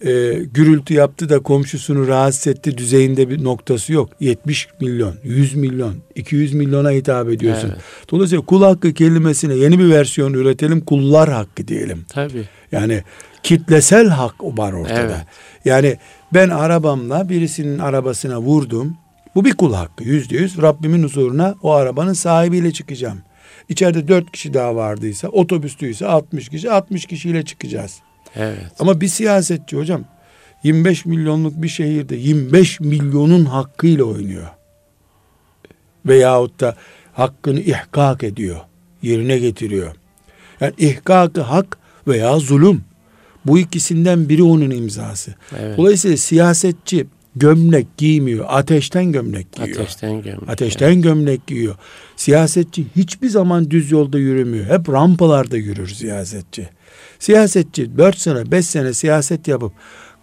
e, gürültü yaptı da komşusunu rahatsız etti düzeyinde bir noktası yok. 70 milyon, 100 milyon, 200 milyona hitap ediyorsun. Evet. Dolayısıyla kul hakkı kelimesine yeni bir versiyon üretelim. Kullar hakkı diyelim. Tabii. Yani kitlesel hak var ortada. Evet. Yani Ben arabamla birisinin arabasına vurdum. Bu bir kul hakkı yüzde yüz. Rabbimin huzuruna o arabanın sahibiyle çıkacağım. İçeride dört kişi daha vardıysa, otobüstüyse 60 kişi, 60 kişiyle çıkacağız. Evet. Ama bir siyasetçi hocam 25 milyonluk bir şehirde 25 milyonun hakkıyla oynuyor. Veyahut da hakkını ihkak ediyor, yerine getiriyor. Yani ihkakı hak veya zulüm. Bu ikisinden biri onun imzası. Evet. Dolayısıyla siyasetçi gömlek giymiyor. Ateşten gömlek giyiyor. Ateşten gömlek. Ateşten gömlek giyiyor. Siyasetçi hiçbir zaman düz yolda yürümüyor. Hep rampalarda yürür siyasetçi. Siyasetçi 4 sene 5 sene siyaset yapıp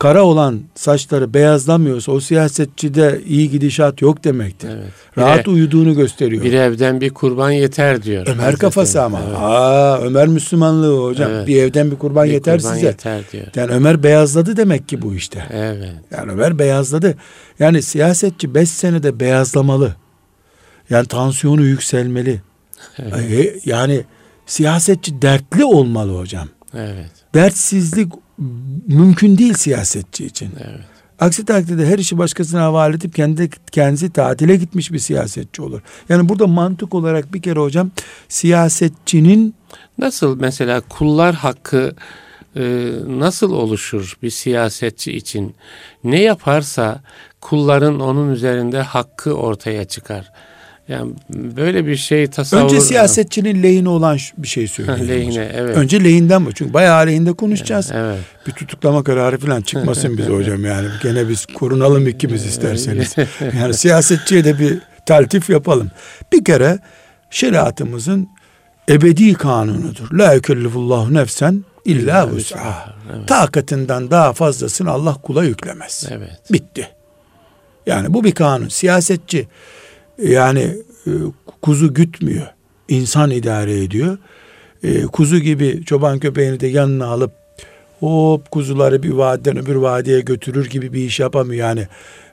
kara olan saçları beyazlamıyorsa o siyasetçide iyi gidişat yok demektir. Evet. Rahat Bir, uyuduğunu gösteriyor. bir evden bir kurban yeter diyor. Ömer Hazreti kafası ama. Evet. Aa, Ömer Müslümanlığı hocam. Evet. Bir evden bir kurban Bir yeter kurban size. yeter diyor. Yani Ömer beyazladı demek ki bu işte. Evet. Yani Ömer beyazladı. Yani siyasetçi 5 senede beyazlamalı. Yani tansiyonu yükselmeli. E, Yani siyasetçi dertli olmalı hocam. Evet. Dertsizlik mümkün değil siyasetçi için. Evet. Aksi takdirde her işi başkasına havale edip kendi kendisi tatile gitmiş bir siyasetçi olur. Yani burada mantık olarak bir kere hocam siyasetçinin Nasıl mesela kullar hakkı e, nasıl oluşur bir siyasetçi için? Ne yaparsa kulların onun üzerinde hakkı ortaya çıkar. Yani böyle bir şey tasavvur... önce siyasetçinin lehine olan bir şey söyleyelim. lehine evet. Önce lehinden bu. Çünkü bayağı lehinde konuşacağız. Evet. Bir tutuklama kararı falan çıkmasın bize hocam yani. Gene biz korunalım ikimiz isterseniz. Yani siyasetçiye de bir taltif yapalım. Bir kere şeriatımızın ebedi kanunudur. La yükellifullahu nefsen illa vus'aha. Evet. Takatinden daha fazlasını Allah kula yüklemez. Evet. Bitti. Yani bu bir kanun. Siyasetçi yani e, kuzu gütmüyor. İnsan idare ediyor. E, kuzu gibi çoban köpeğini de yanına alıp hop kuzuları bir vadiden öbür vadiye götürür gibi bir iş yapamıyor. Yani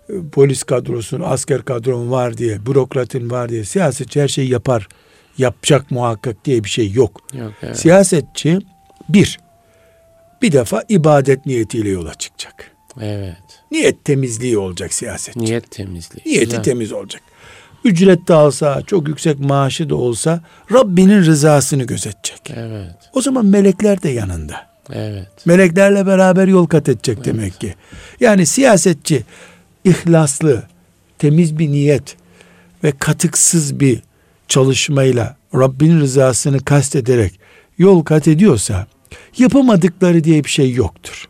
e, polis kadrosun, asker kadron var diye, bürokratın var diye siyasetçi her şeyi yapar. Yapacak muhakkak diye bir şey yok. Yok evet. Siyasetçi bir, bir defa ibadet niyetiyle yola çıkacak. evet. Niyet temizliği olacak siyasetçi. Niyet temizliği. Niyeti Güzel. temiz olacak. Ücret de alsa, çok yüksek maaşı da olsa Rabbinin rızasını gözetecek. Evet. O zaman melekler de yanında. Evet. Meleklerle beraber yol kat edecek demek ki. Yani siyasetçi ihlaslı, temiz bir niyet ve katıksız bir çalışmayla Rabbinin rızasını kastederek yol kat ediyorsa yapamadıkları diye bir şey yoktur.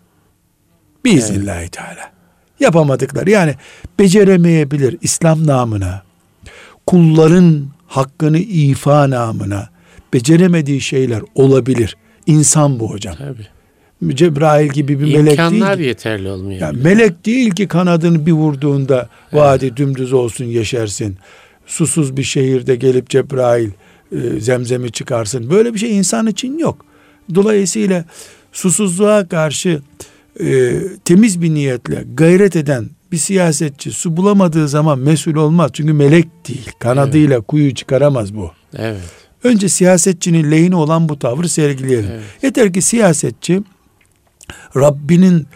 Biiznillahü teala. Yapamadıkları yani beceremeyebilir İslam namına, kulların hakkını ifa namına beceremediği şeyler olabilir. İnsan bu hocam. Tabii. Cebrail gibi bir melek İmkanlar değil. yeterli olmuyor. Yani melek değil ki kanadını bir vurduğunda vadi dümdüz olsun yaşarsın. Susuz bir şehirde gelip Cebrail e, zemzemi çıkarsın. Böyle bir şey insan için yok. Dolayısıyla susuzluğa karşı e, temiz bir niyetle gayret eden bir siyasetçi su bulamadığı zaman mesul olmaz. Çünkü melek değil. Kanadıyla kuyu çıkaramaz bu. Evet. Önce siyasetçinin lehine olan bu tavrı sergileyelim. Evet. Yeter ki siyasetçi Rabbinin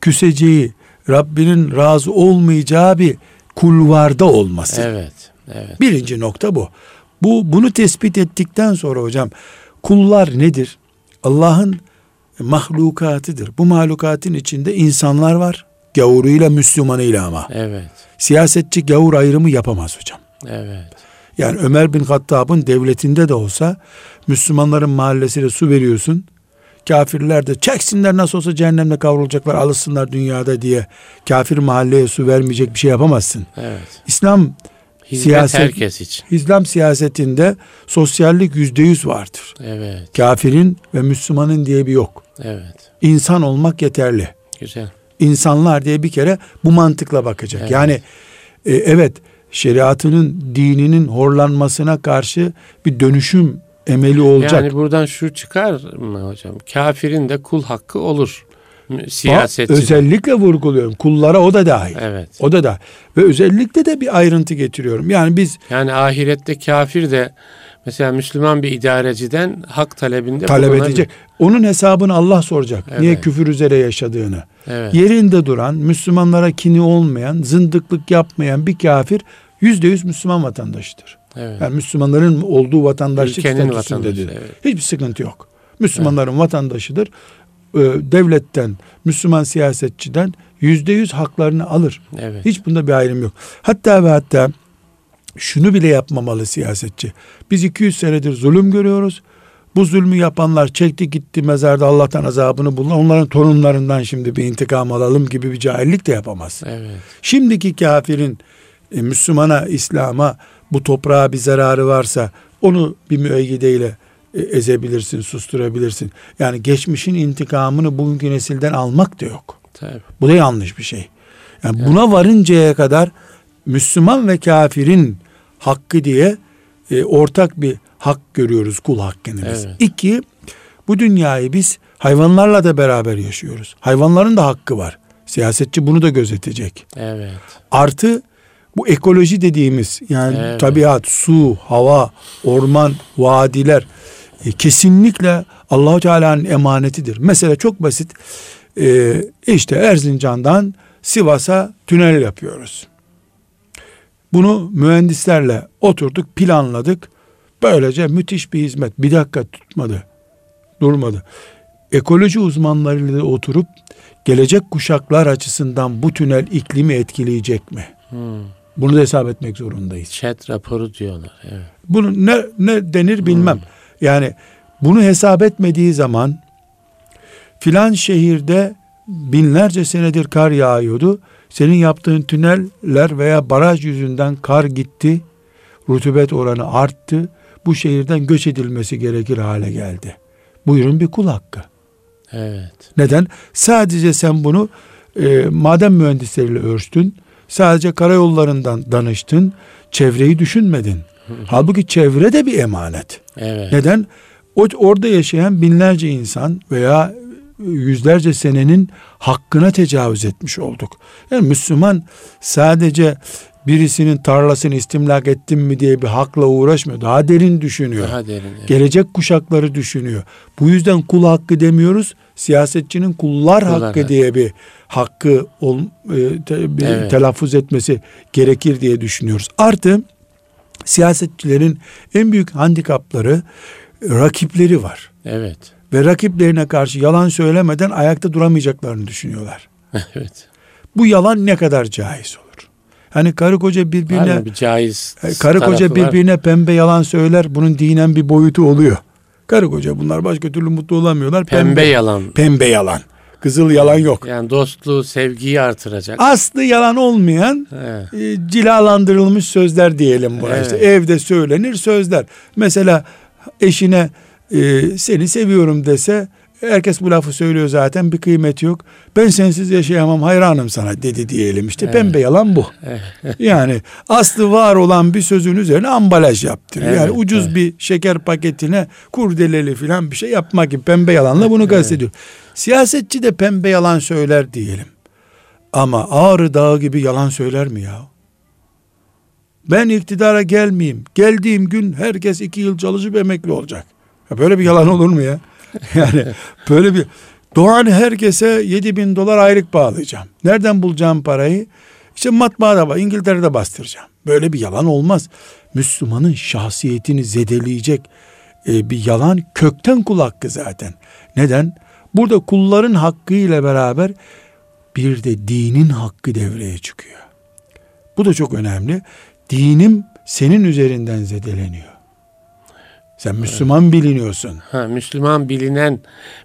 küseceği, Rabbinin razı olmayacağı bir kulvarda olması. Evet. Evet. Birinci nokta bu. Bu bunu tespit ettikten sonra hocam kullar nedir? Allah'ın mahlukatıdır. Bu mahlukatın içinde insanlar var. Gavuruyla Müslümanıyla ama. Evet. Siyasetçi gavur ayrımı yapamaz hocam. Evet. Yani Ömer bin Hattab'ın devletinde de olsa Müslümanların mahallesine su veriyorsun. Kafirler de çeksinler nasıl olsa cehennemde kavrulacaklar alışsınlar dünyada diye kafir mahalleye su vermeyecek bir şey yapamazsın. Evet. İslam Hizmet Siyaset- herkes için. İslam siyasetinde sosyallik yüzde yüz vardır. Evet. Kafirin ve Müslümanın diye bir yok. Evet. İnsan olmak yeterli. Güzel. İnsanlar diye bir kere bu mantıkla bakacak. Evet. Yani e, evet şeriatının dininin horlanmasına karşı bir dönüşüm emeli olacak. Yani buradan şu çıkar mı hocam? Kafirin de kul hakkı olur. Siyasetçi. özellikle vurguluyorum. Kullara o da dahil. Evet. O da da ve özellikle de bir ayrıntı getiriyorum. Yani biz Yani ahirette kafir de Mesela Müslüman bir idareciden hak talebinde talep edecek. Onun hesabını Allah soracak. Evet. Niye küfür üzere yaşadığını. Evet. Yerinde duran, Müslümanlara kini olmayan, zındıklık yapmayan bir kafir yüzde yüz Müslüman vatandaşıdır. Evet. Yani Müslümanların olduğu vatandaşlık Ülkenin statüsündedir. Evet. Hiçbir sıkıntı yok. Müslümanların evet. vatandaşıdır. Ee, devletten, Müslüman siyasetçiden yüzde yüz haklarını alır. Evet. Hiç bunda bir ayrım yok. Hatta ve hatta şunu bile yapmamalı siyasetçi. Biz 200 senedir zulüm görüyoruz. Bu zulmü yapanlar çekti gitti mezarda Allah'tan azabını bulun. Onların torunlarından şimdi bir intikam alalım gibi bir cahillik de yapamaz. Evet. Şimdiki kafirin e, Müslümana, İslam'a bu toprağa bir zararı varsa onu bir müeyyideyle e, ezebilirsin, susturabilirsin. Yani geçmişin intikamını bugünkü nesilden almak da yok. Tabii. Bu da yanlış bir şey. Yani evet. buna varıncaya kadar Müslüman ve kafirin hakkı diye e, ortak bir hak görüyoruz kul hakkını biz. Evet. İki, bu dünyayı biz hayvanlarla da beraber yaşıyoruz. Hayvanların da hakkı var. Siyasetçi bunu da gözetecek. Evet. Artı bu ekoloji dediğimiz yani evet. tabiat, su, hava, orman, vadiler e, kesinlikle Allahu Teala'nın emanetidir. Mesela çok basit. E, işte Erzincan'dan Sivas'a tünel yapıyoruz. Bunu mühendislerle oturduk, planladık. Böylece müthiş bir hizmet. Bir dakika tutmadı. Durmadı. Ekoloji uzmanlarıyla oturup gelecek kuşaklar açısından bu tünel iklimi etkileyecek mi? Hmm. Bunu da hesap etmek zorundayız. Chat raporu diyorlar. Evet. Bunu ne, ne denir bilmem. Hmm. Yani bunu hesap etmediği zaman filan şehirde binlerce senedir kar yağıyordu. Senin yaptığın tüneller veya baraj yüzünden kar gitti. Rutubet oranı arttı. Bu şehirden göç edilmesi gerekir hale geldi. Buyurun bir kul hakkı. Evet. Neden? Sadece sen bunu e, maden mühendisleriyle ölçtün. Sadece karayollarından danıştın. Çevreyi düşünmedin. Halbuki çevre de bir emanet. Evet. Neden? O, orada yaşayan binlerce insan veya yüzlerce senenin hakkına tecavüz etmiş olduk. Yani Müslüman sadece birisinin tarlasını istimlak ettim mi diye bir hakla uğraşmıyor. Daha derin düşünüyor. Daha derin. Evet. Gelecek kuşakları düşünüyor. Bu yüzden kul hakkı demiyoruz. Siyasetçinin kullar, kullar hakkı evet. diye bir hakkı ol, e, te, bir evet. telaffuz etmesi gerekir diye düşünüyoruz. Artı siyasetçilerin en büyük handikapları rakipleri var. Evet. Ve rakiplerine karşı yalan söylemeden ayakta duramayacaklarını düşünüyorlar. Evet. Bu yalan ne kadar caiz olur? Hani karı koca birbirine bir caiz e, karı koca birbirine var. pembe yalan söyler. Bunun dinen bir boyutu oluyor. Karı koca bunlar başka türlü mutlu olamıyorlar. Pembe, pembe yalan. Pembe yalan. Kızıl yalan yok. Yani dostluğu, sevgiyi artıracak. Aslı yalan olmayan evet. e, cilalandırılmış sözler diyelim buna. Evet. İşte evde söylenir sözler. Mesela eşine e, seni seviyorum dese herkes bu lafı söylüyor zaten bir kıymet yok. Ben sensiz yaşayamam hayranım sana dedi diyelim işte evet. pembe yalan bu. yani aslı var olan bir sözün üzerine ambalaj yaptır. Evet, yani ucuz evet. bir şeker paketine kurdeleli falan bir şey yapmak gibi pembe yalanla bunu kastediyor. Siyasetçi de pembe yalan söyler diyelim. Ama Ağrı Dağı gibi yalan söyler mi ya? Ben iktidara gelmeyeyim. Geldiğim gün herkes iki yıl çalışıp emekli olacak. Ya böyle bir yalan olur mu ya? Yani böyle bir Doğan herkese 7 bin dolar aylık bağlayacağım. Nereden bulacağım parayı? İşte matbaada. İngiltere'de bastıracağım. Böyle bir yalan olmaz. Müslümanın şahsiyetini zedeleyecek e, bir yalan kökten kul hakkı zaten. Neden? Burada kulların hakkı ile beraber bir de dinin hakkı devreye çıkıyor. Bu da çok önemli. Dinim senin üzerinden zedeleniyor. Sen Müslüman evet. biliniyorsun. Ha, Müslüman bilinen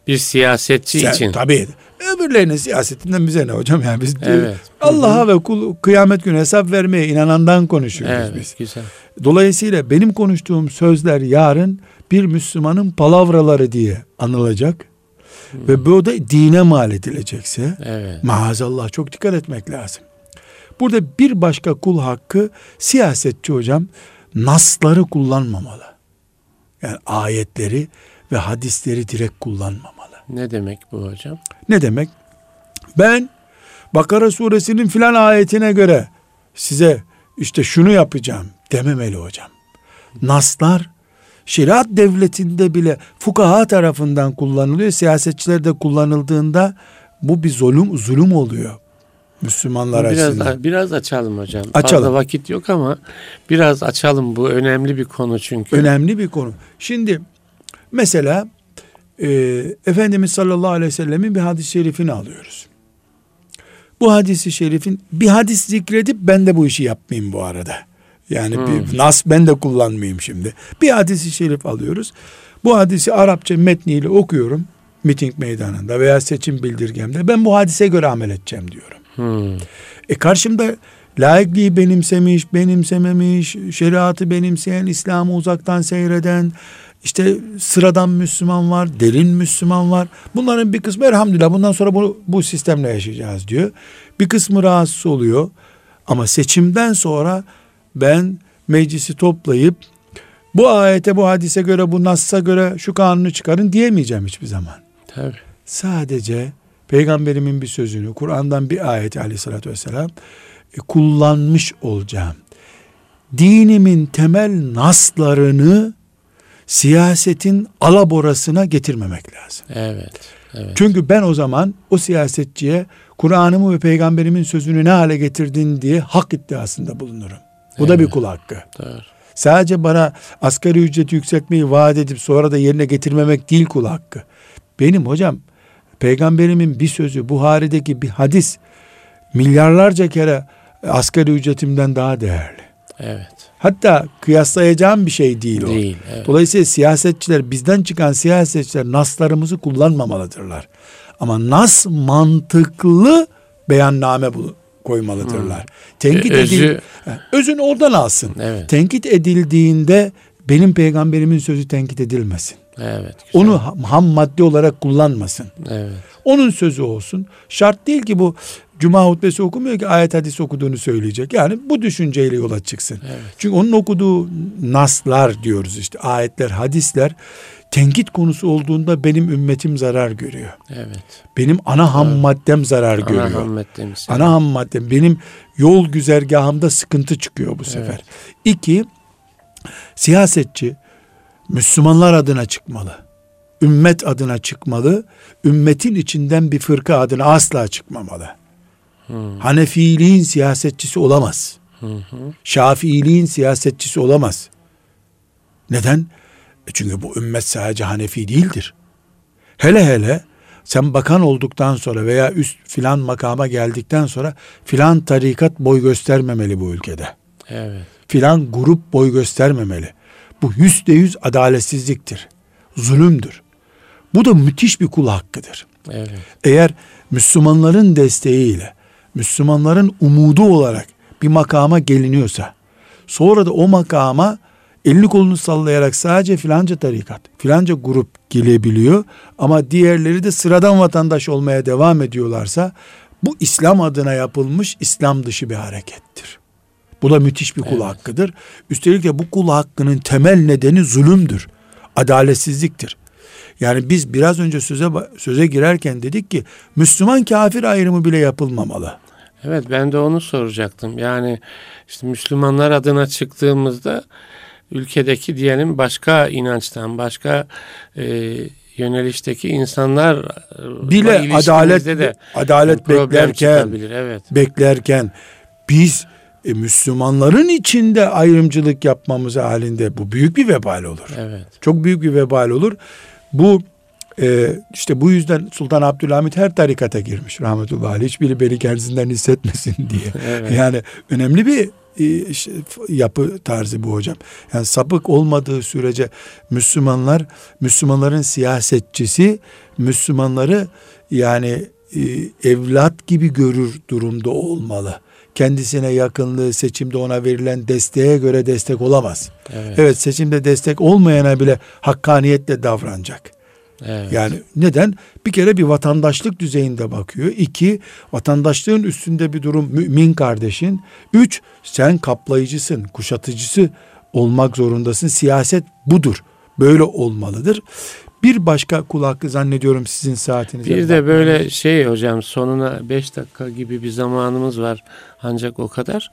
bir siyasetçi Sen, için. Tabii. Öbürlerinin siyasetinden bize ne hocam? Yani biz evet. Allah'a ve kul, kıyamet günü hesap vermeye inanandan konuşuyoruz evet, biz. Güzel. Dolayısıyla benim konuştuğum sözler yarın bir Müslümanın palavraları diye anılacak. Hmm. Ve bu da dine mal edilecekse evet. maazallah çok dikkat etmek lazım. Burada bir başka kul hakkı siyasetçi hocam nasları kullanmamalı. Yani ayetleri ve hadisleri direkt kullanmamalı. Ne demek bu hocam? Ne demek? Ben Bakara suresinin filan ayetine göre size işte şunu yapacağım dememeli hocam. Naslar şeriat devletinde bile fukaha tarafından kullanılıyor. Siyasetçilerde kullanıldığında bu bir zulüm zulüm oluyor. Müslümanlar biraz, açısından. Biraz açalım hocam. Açalım. Fazla vakit yok ama biraz açalım bu önemli bir konu çünkü. Önemli bir konu. Şimdi mesela e, Efendimiz sallallahu aleyhi ve sellemin bir hadis-i şerifini alıyoruz. Bu hadisi şerifin bir hadis zikredip ben de bu işi yapmayayım bu arada. Yani Hmm. bir nas ben de kullanmayayım şimdi. Bir hadisi şerif alıyoruz. Bu hadisi Arapça metniyle okuyorum miting meydanında veya seçim bildirgemde. Ben bu hadise göre amel edeceğim diyorum. Hmm. E karşımda laikliği benimsemiş, benimsememiş, şeriatı benimseyen, İslam'ı uzaktan seyreden, işte sıradan Müslüman var, derin Müslüman var. Bunların bir kısmı elhamdülillah bundan sonra bu, bu sistemle yaşayacağız diyor. Bir kısmı rahatsız oluyor. Ama seçimden sonra ben meclisi toplayıp bu ayete, bu hadise göre, bu nassa göre şu kanunu çıkarın diyemeyeceğim hiçbir zaman. Tabii. Sadece peygamberimin bir sözünü, Kur'an'dan bir ayet aleyhissalatü vesselam e, kullanmış olacağım. Dinimin temel naslarını siyasetin alaborasına getirmemek lazım. Evet. Evet. Çünkü ben o zaman o siyasetçiye Kur'an'ımı ve peygamberimin sözünü ne hale getirdin diye hak iddiasında bulunurum. Bu da Evet. bir kul hakkı. Doğru. Sadece bana asgari ücreti yükseltmeyi vaat edip sonra da yerine getirmemek değil kul hakkı. Benim hocam peygamberimin bir sözü Buhari'deki bir hadis milyarlarca kere asgari ücretimden daha değerli. Evet. Hatta kıyaslayacağım bir şey değil o. Değil. Evet. Dolayısıyla siyasetçiler bizden çıkan siyasetçiler naslarımızı kullanmamalıdırlar. Ama nas mantıklı beyanname bu koymalıdırlar. Tenkit Hmm. Özü- edil özünü oradan alsın. Evet. Tenkit edildiğinde benim peygamberimin sözü tenkit edilmesin. Evet. güzel. Onu ham, ham madde olarak kullanmasın. Evet. Onun sözü olsun. Şart değil ki bu cuma hutbesi okumuyor ki ayet hadis okuduğunu söyleyecek. Yani bu düşünceyle yola çıksın. Evet. Çünkü onun okuduğu naslar diyoruz işte ayetler, hadisler tenkit konusu olduğunda benim ümmetim zarar görüyor. Evet. Benim ana ham maddem zarar Ana görüyor. Muhammed demiş. Ana ham maddem benim yol güzergahımda sıkıntı çıkıyor bu sefer. İki, siyasetçi Müslümanlar adına çıkmalı. Ümmet adına çıkmalı. Ümmetin içinden bir fırka adına asla çıkmamalı. Hmm. Hanefiliğin siyasetçisi olamaz. Hı. Şafiiliğin siyasetçisi olamaz. Neden? E çünkü bu ümmet sadece Hanefi değildir. Hele hele sen bakan olduktan sonra veya üst filan makama geldikten sonra filan tarikat boy göstermemeli bu ülkede. Evet. Filan grup boy göstermemeli. Bu yüzde yüz adaletsizliktir. Zulümdür. Bu da müthiş bir kul hakkıdır. Evet. Eğer Müslümanların desteğiyle, Müslümanların umudu olarak bir makama geliniyorsa, sonra da o makama elini kolunu sallayarak sadece filanca tarikat, filanca grup gelebiliyor ama diğerleri de sıradan vatandaş olmaya devam ediyorlarsa, bu İslam adına yapılmış İslam dışı bir harekettir. Bu da müthiş bir kul Evet. hakkıdır. Üstelik de bu kul hakkının temel nedeni zulümdür. Adaletsizliktir. Yani biz biraz önce söze söze girerken dedik ki Müslüman kafir ayrımı bile yapılmamalı. Evet ben de onu soracaktım. Yani işte Müslümanlar adına çıktığımızda ülkedeki diyelim başka inançtan, başka e, yönelişteki insanlar e, Bile adalet de adalet beklerken. Evet. beklerken biz e, Müslümanların içinde ayrımcılık yapmamız halinde bu büyük bir vebal olur. Evet. Çok büyük bir vebal olur. Bu e, işte bu yüzden Sultan Abdülhamit her tarikata girmiş rahmetullahi aleyh. Hiçbiri beni kendisinden hissetmesin diye. Evet. Yani önemli bir e, şey, yapı tarzı bu hocam. Yani sapık olmadığı sürece Müslümanlar, Müslümanların siyasetçisi Müslümanları yani e, evlat gibi görür durumda olmalı. Kendisine yakınlığı seçimde ona verilen desteğe göre destek olamaz. Evet. Evet seçimde destek olmayana bile hakkaniyetle davranacak. evet. Yani neden? Bir kere bir vatandaşlık düzeyinde bakıyor. İki, vatandaşlığın üstünde bir durum mümin kardeşin. Üç, sen kaplayıcısın, kuşatıcısı olmak zorundasın. Siyaset budur. Böyle olmalıdır. Bir başka kul hakkı zannediyorum sizin saatinize. Bir de böyle şey hocam sonuna 5 dakika gibi bir zamanımız var ancak o kadar.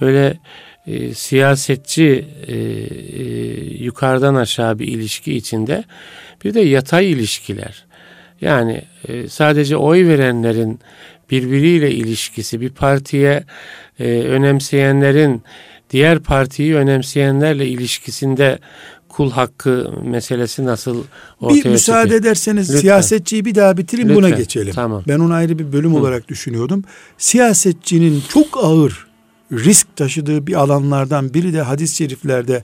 Böyle e, siyasetçi e, e, yukarıdan aşağı bir ilişki içinde bir de yatay ilişkiler. Yani e, sadece oy verenlerin birbiriyle ilişkisi, bir partiye e, önemseyenlerin diğer partiyi önemseyenlerle ilişkisinde kul hakkı meselesi nasıl ortaya Bir müsaade çıkıyor? ederseniz Lütfen. siyasetçiyi bir daha bitireyim buna Lütfen. geçelim. Tamam. Ben onu ayrı bir bölüm olarak düşünüyordum. Siyasetçinin çok ağır risk taşıdığı bir alanlardan biri de hadis-i şeriflerde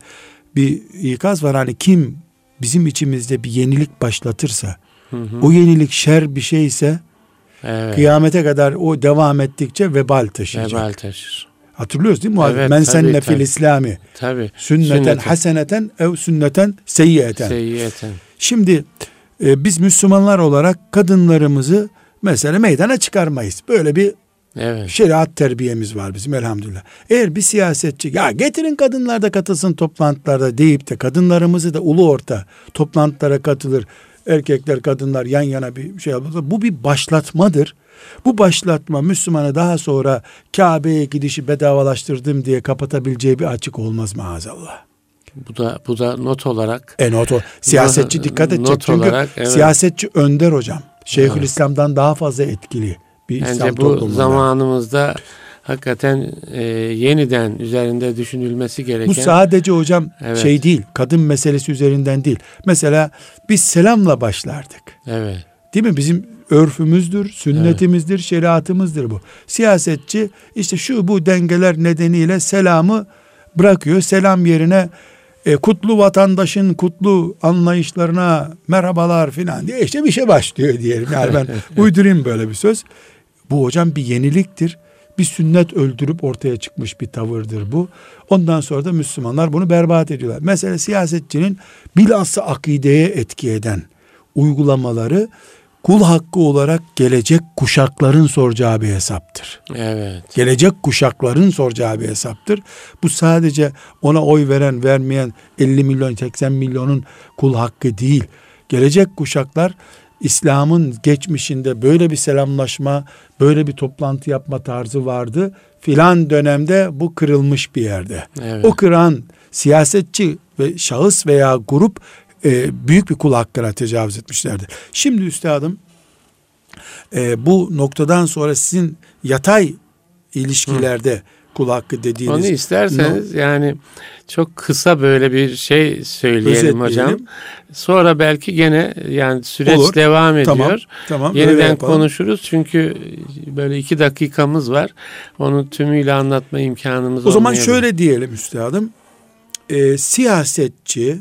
bir ikaz var. Hani kim bizim içimizde bir yenilik başlatırsa o yenilik şer bir şeyse Evet. kıyamete kadar o devam ettikçe vebal taşıyacak. Vebal taşır. Hatırlıyoruz değil mi? Evet, Men senne fil İslami Tabii. sünneten Sünneten. haseneten ev sünneten seyyiyeten. Seyyiyeten. Şimdi e, biz Müslümanlar olarak kadınlarımızı mesela meydana çıkarmayız. Böyle bir Evet. şeriat terbiyemiz var bizim elhamdülillah. Eğer bir siyasetçi ya getirin kadınlar da katılsın toplantılarda deyip de kadınlarımızı da ulu orta toplantılara katılır. Erkekler kadınlar yan yana bir şey yapılır. Bu bir başlatmadır. Bu başlatma Müslümanı daha sonra Kabe'ye gidişi bedavalaştırdım diye kapatabileceği bir açık olmaz maazallah. Bu da bu da not olarak En o to- siyasetçi Not- dikkat edecek. not Çünkü olarak, evet. siyasetçi önder hocam. Şeyhülislam'dan daha fazla etkili bir İslam bence bu zamanımızda hakikaten e, yeniden üzerinde düşünülmesi gereken Bu sadece hocam Evet. şey değil, kadın meselesi üzerinden değil. Mesela biz selamla başlardık. evet. Değil mi? Bizim örfümüzdür, sünnetimizdir, şeriatımızdır bu. Siyasetçi işte şu bu dengeler nedeniyle selamı bırakıyor. Selam yerine e, kutlu vatandaşın kutlu anlayışlarına merhabalar filan diye işte bir şey başlıyor diyelim. Yani ben uydurayım böyle bir söz. Bu hocam bir yeniliktir. Bir sünnet öldürüp ortaya çıkmış bir tavırdır bu. Ondan sonra da Müslümanlar bunu berbat ediyorlar. Mesela siyasetçinin bilhassa akideye etki eden uygulamaları kul hakkı olarak gelecek kuşakların soracağı bir hesaptır. Evet. Gelecek kuşakların soracağı bir hesaptır. Bu sadece ona oy veren vermeyen 50 milyon 80 milyonun kul hakkı değil. Gelecek kuşaklar İslam'ın geçmişinde böyle bir selamlaşma, böyle bir toplantı yapma tarzı vardı. Filan dönemde bu kırılmış bir yerde. Evet. O kıran siyasetçi ve şahıs veya grup e, büyük bir kul hakkına tecavüz etmişlerdi. Şimdi üstadım e, bu noktadan sonra sizin yatay ilişkilerde kul hakkı dediğiniz Onu isterseniz yani çok kısa böyle bir şey söyleyelim hocam. Sonra belki gene yani süreç Olur. devam ediyor. Tamam, tamam, Yeniden konuşuruz çünkü böyle iki dakikamız var. Onu tümüyle anlatma imkanımız O zaman olmayabilir. şöyle diyelim üstadım. E, siyasetçi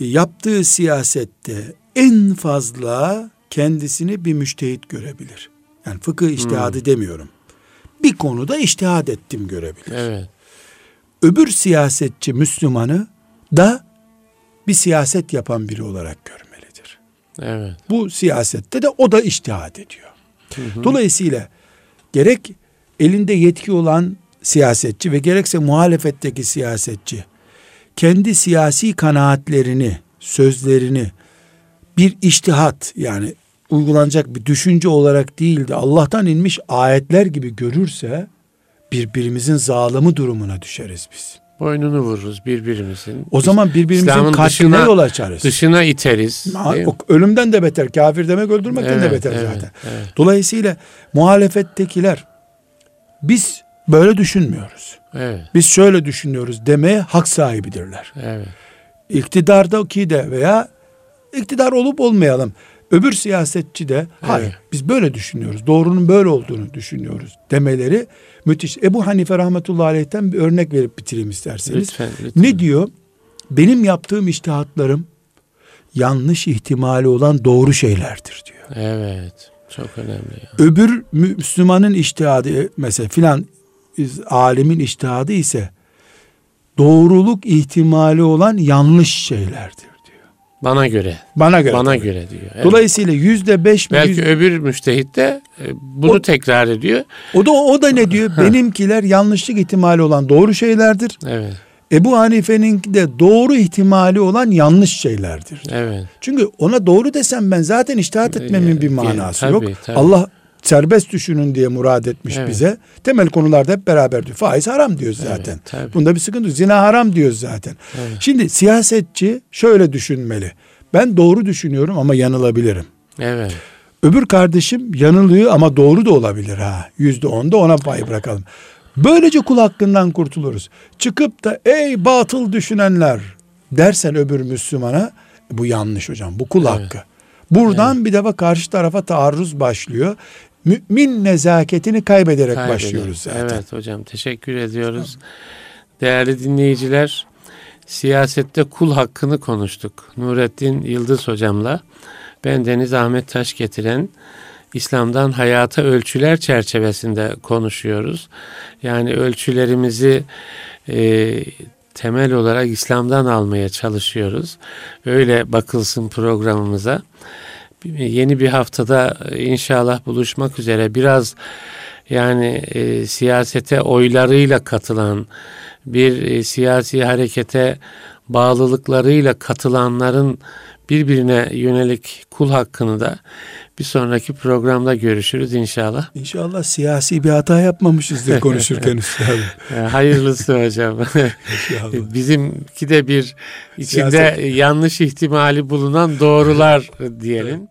yaptığı siyasette en fazla kendisini bir müştehit görebilir. Yani fıkıh iştihadı Hmm. demiyorum. Bir konuda iştihad ettim görebilir. Evet. Öbür siyasetçi Müslümanı da bir siyaset yapan biri olarak görmelidir. Evet. Bu siyasette de o da iştihad ediyor. Dolayısıyla gerek elinde yetki olan siyasetçi ve gerekse muhalefetteki siyasetçi kendi siyasi kanaatlerini, sözlerini bir iştihat yani uygulanacak bir düşünce olarak değil de Allah'tan inmiş ayetler gibi görürse birbirimizin zalimi durumuna düşeriz biz. Boynunu vururuz birbirimizin. O zaman birbirimizin İslam'ın dışına- yol açarız. Dışına iteriz. Ölümden de beter. Kafir demek öldürmekten de Evet, beter evet, zaten. evet. Dolayısıyla muhalefettekiler biz böyle düşünmüyoruz. Evet. Biz şöyle düşünüyoruz demeye hak sahibidirler. Evet. İktidardaki de veya iktidar olup olmayalım. Öbür siyasetçi de hayır Evet. biz böyle düşünüyoruz. Doğrunun böyle olduğunu düşünüyoruz demeleri müthiş. Ebu Hanife rahmetullahi aleyh'ten bir örnek verip bitireyim isterseniz. Lütfen, lütfen. Ne diyor? Benim yaptığım iştihatlarım yanlış ihtimali olan doğru şeylerdir diyor. Evet. Çok önemli. ya. Öbür Müslümanın iştihadı mesela filan alimin iştihadı ise doğruluk ihtimali olan yanlış şeylerdir diyor. Bana göre. Bana göre. Bana tabii. göre diyor. Evet. Dolayısıyla yüzde beş mi? Belki yüzde- öbür müştehit de e, bunu O- tekrar ediyor. O da o da ne diyor? Benimkiler yanlışlık ihtimali olan doğru şeylerdir. Evet. Ebu Hanife'ninki de doğru ihtimali olan yanlış şeylerdir. Evet. Çünkü ona doğru desem ben zaten iştihat etmemin bir Ee, manası tabii, yok. tabii. Allah serbest düşünün diye murad etmiş Evet. bize. Temel konularda hep beraber diyor. Faiz haram diyoruz Evet, zaten. tabii. Bunda bir sıkıntı yok. Zina haram diyoruz zaten. Evet. Şimdi siyasetçi şöyle düşünmeli. Ben doğru düşünüyorum ama yanılabilirim. Evet. Öbür kardeşim yanılıyor ama doğru da olabilir ha. Yüzde onda ona pay bırakalım. Böylece kul hakkından kurtuluruz. Çıkıp da ey batıl düşünenler dersen öbür Müslümana bu yanlış hocam. Bu kul Evet. hakkı. Buradan bir defa karşı tarafa taarruz başlıyor. Mümin nezaketini kaybederek Kaybeder. başlıyoruz zaten. Evet hocam teşekkür ediyoruz. Değerli dinleyiciler siyasette kul hakkını konuştuk. Nurettin Yıldız hocamla. Ben Deniz Ahmet Taş getiren İslam'dan hayata ölçüler çerçevesinde konuşuyoruz. Yani ölçülerimizi e, temel olarak İslam'dan almaya çalışıyoruz. Öyle bakılsın programımıza. Yeni bir haftada inşallah buluşmak üzere. Biraz yani e, siyasete oylarıyla katılan bir e, siyasi harekete bağlılıklarıyla katılanların birbirine yönelik kul hakkını da bir sonraki programda görüşürüz inşallah. İnşallah siyasi bir hata yapmamışız diye konuşurken üstadım. E, Hayırlısı hocam. Bizimki de bir içinde Siyaset. yanlış ihtimali bulunan doğrular diyelim.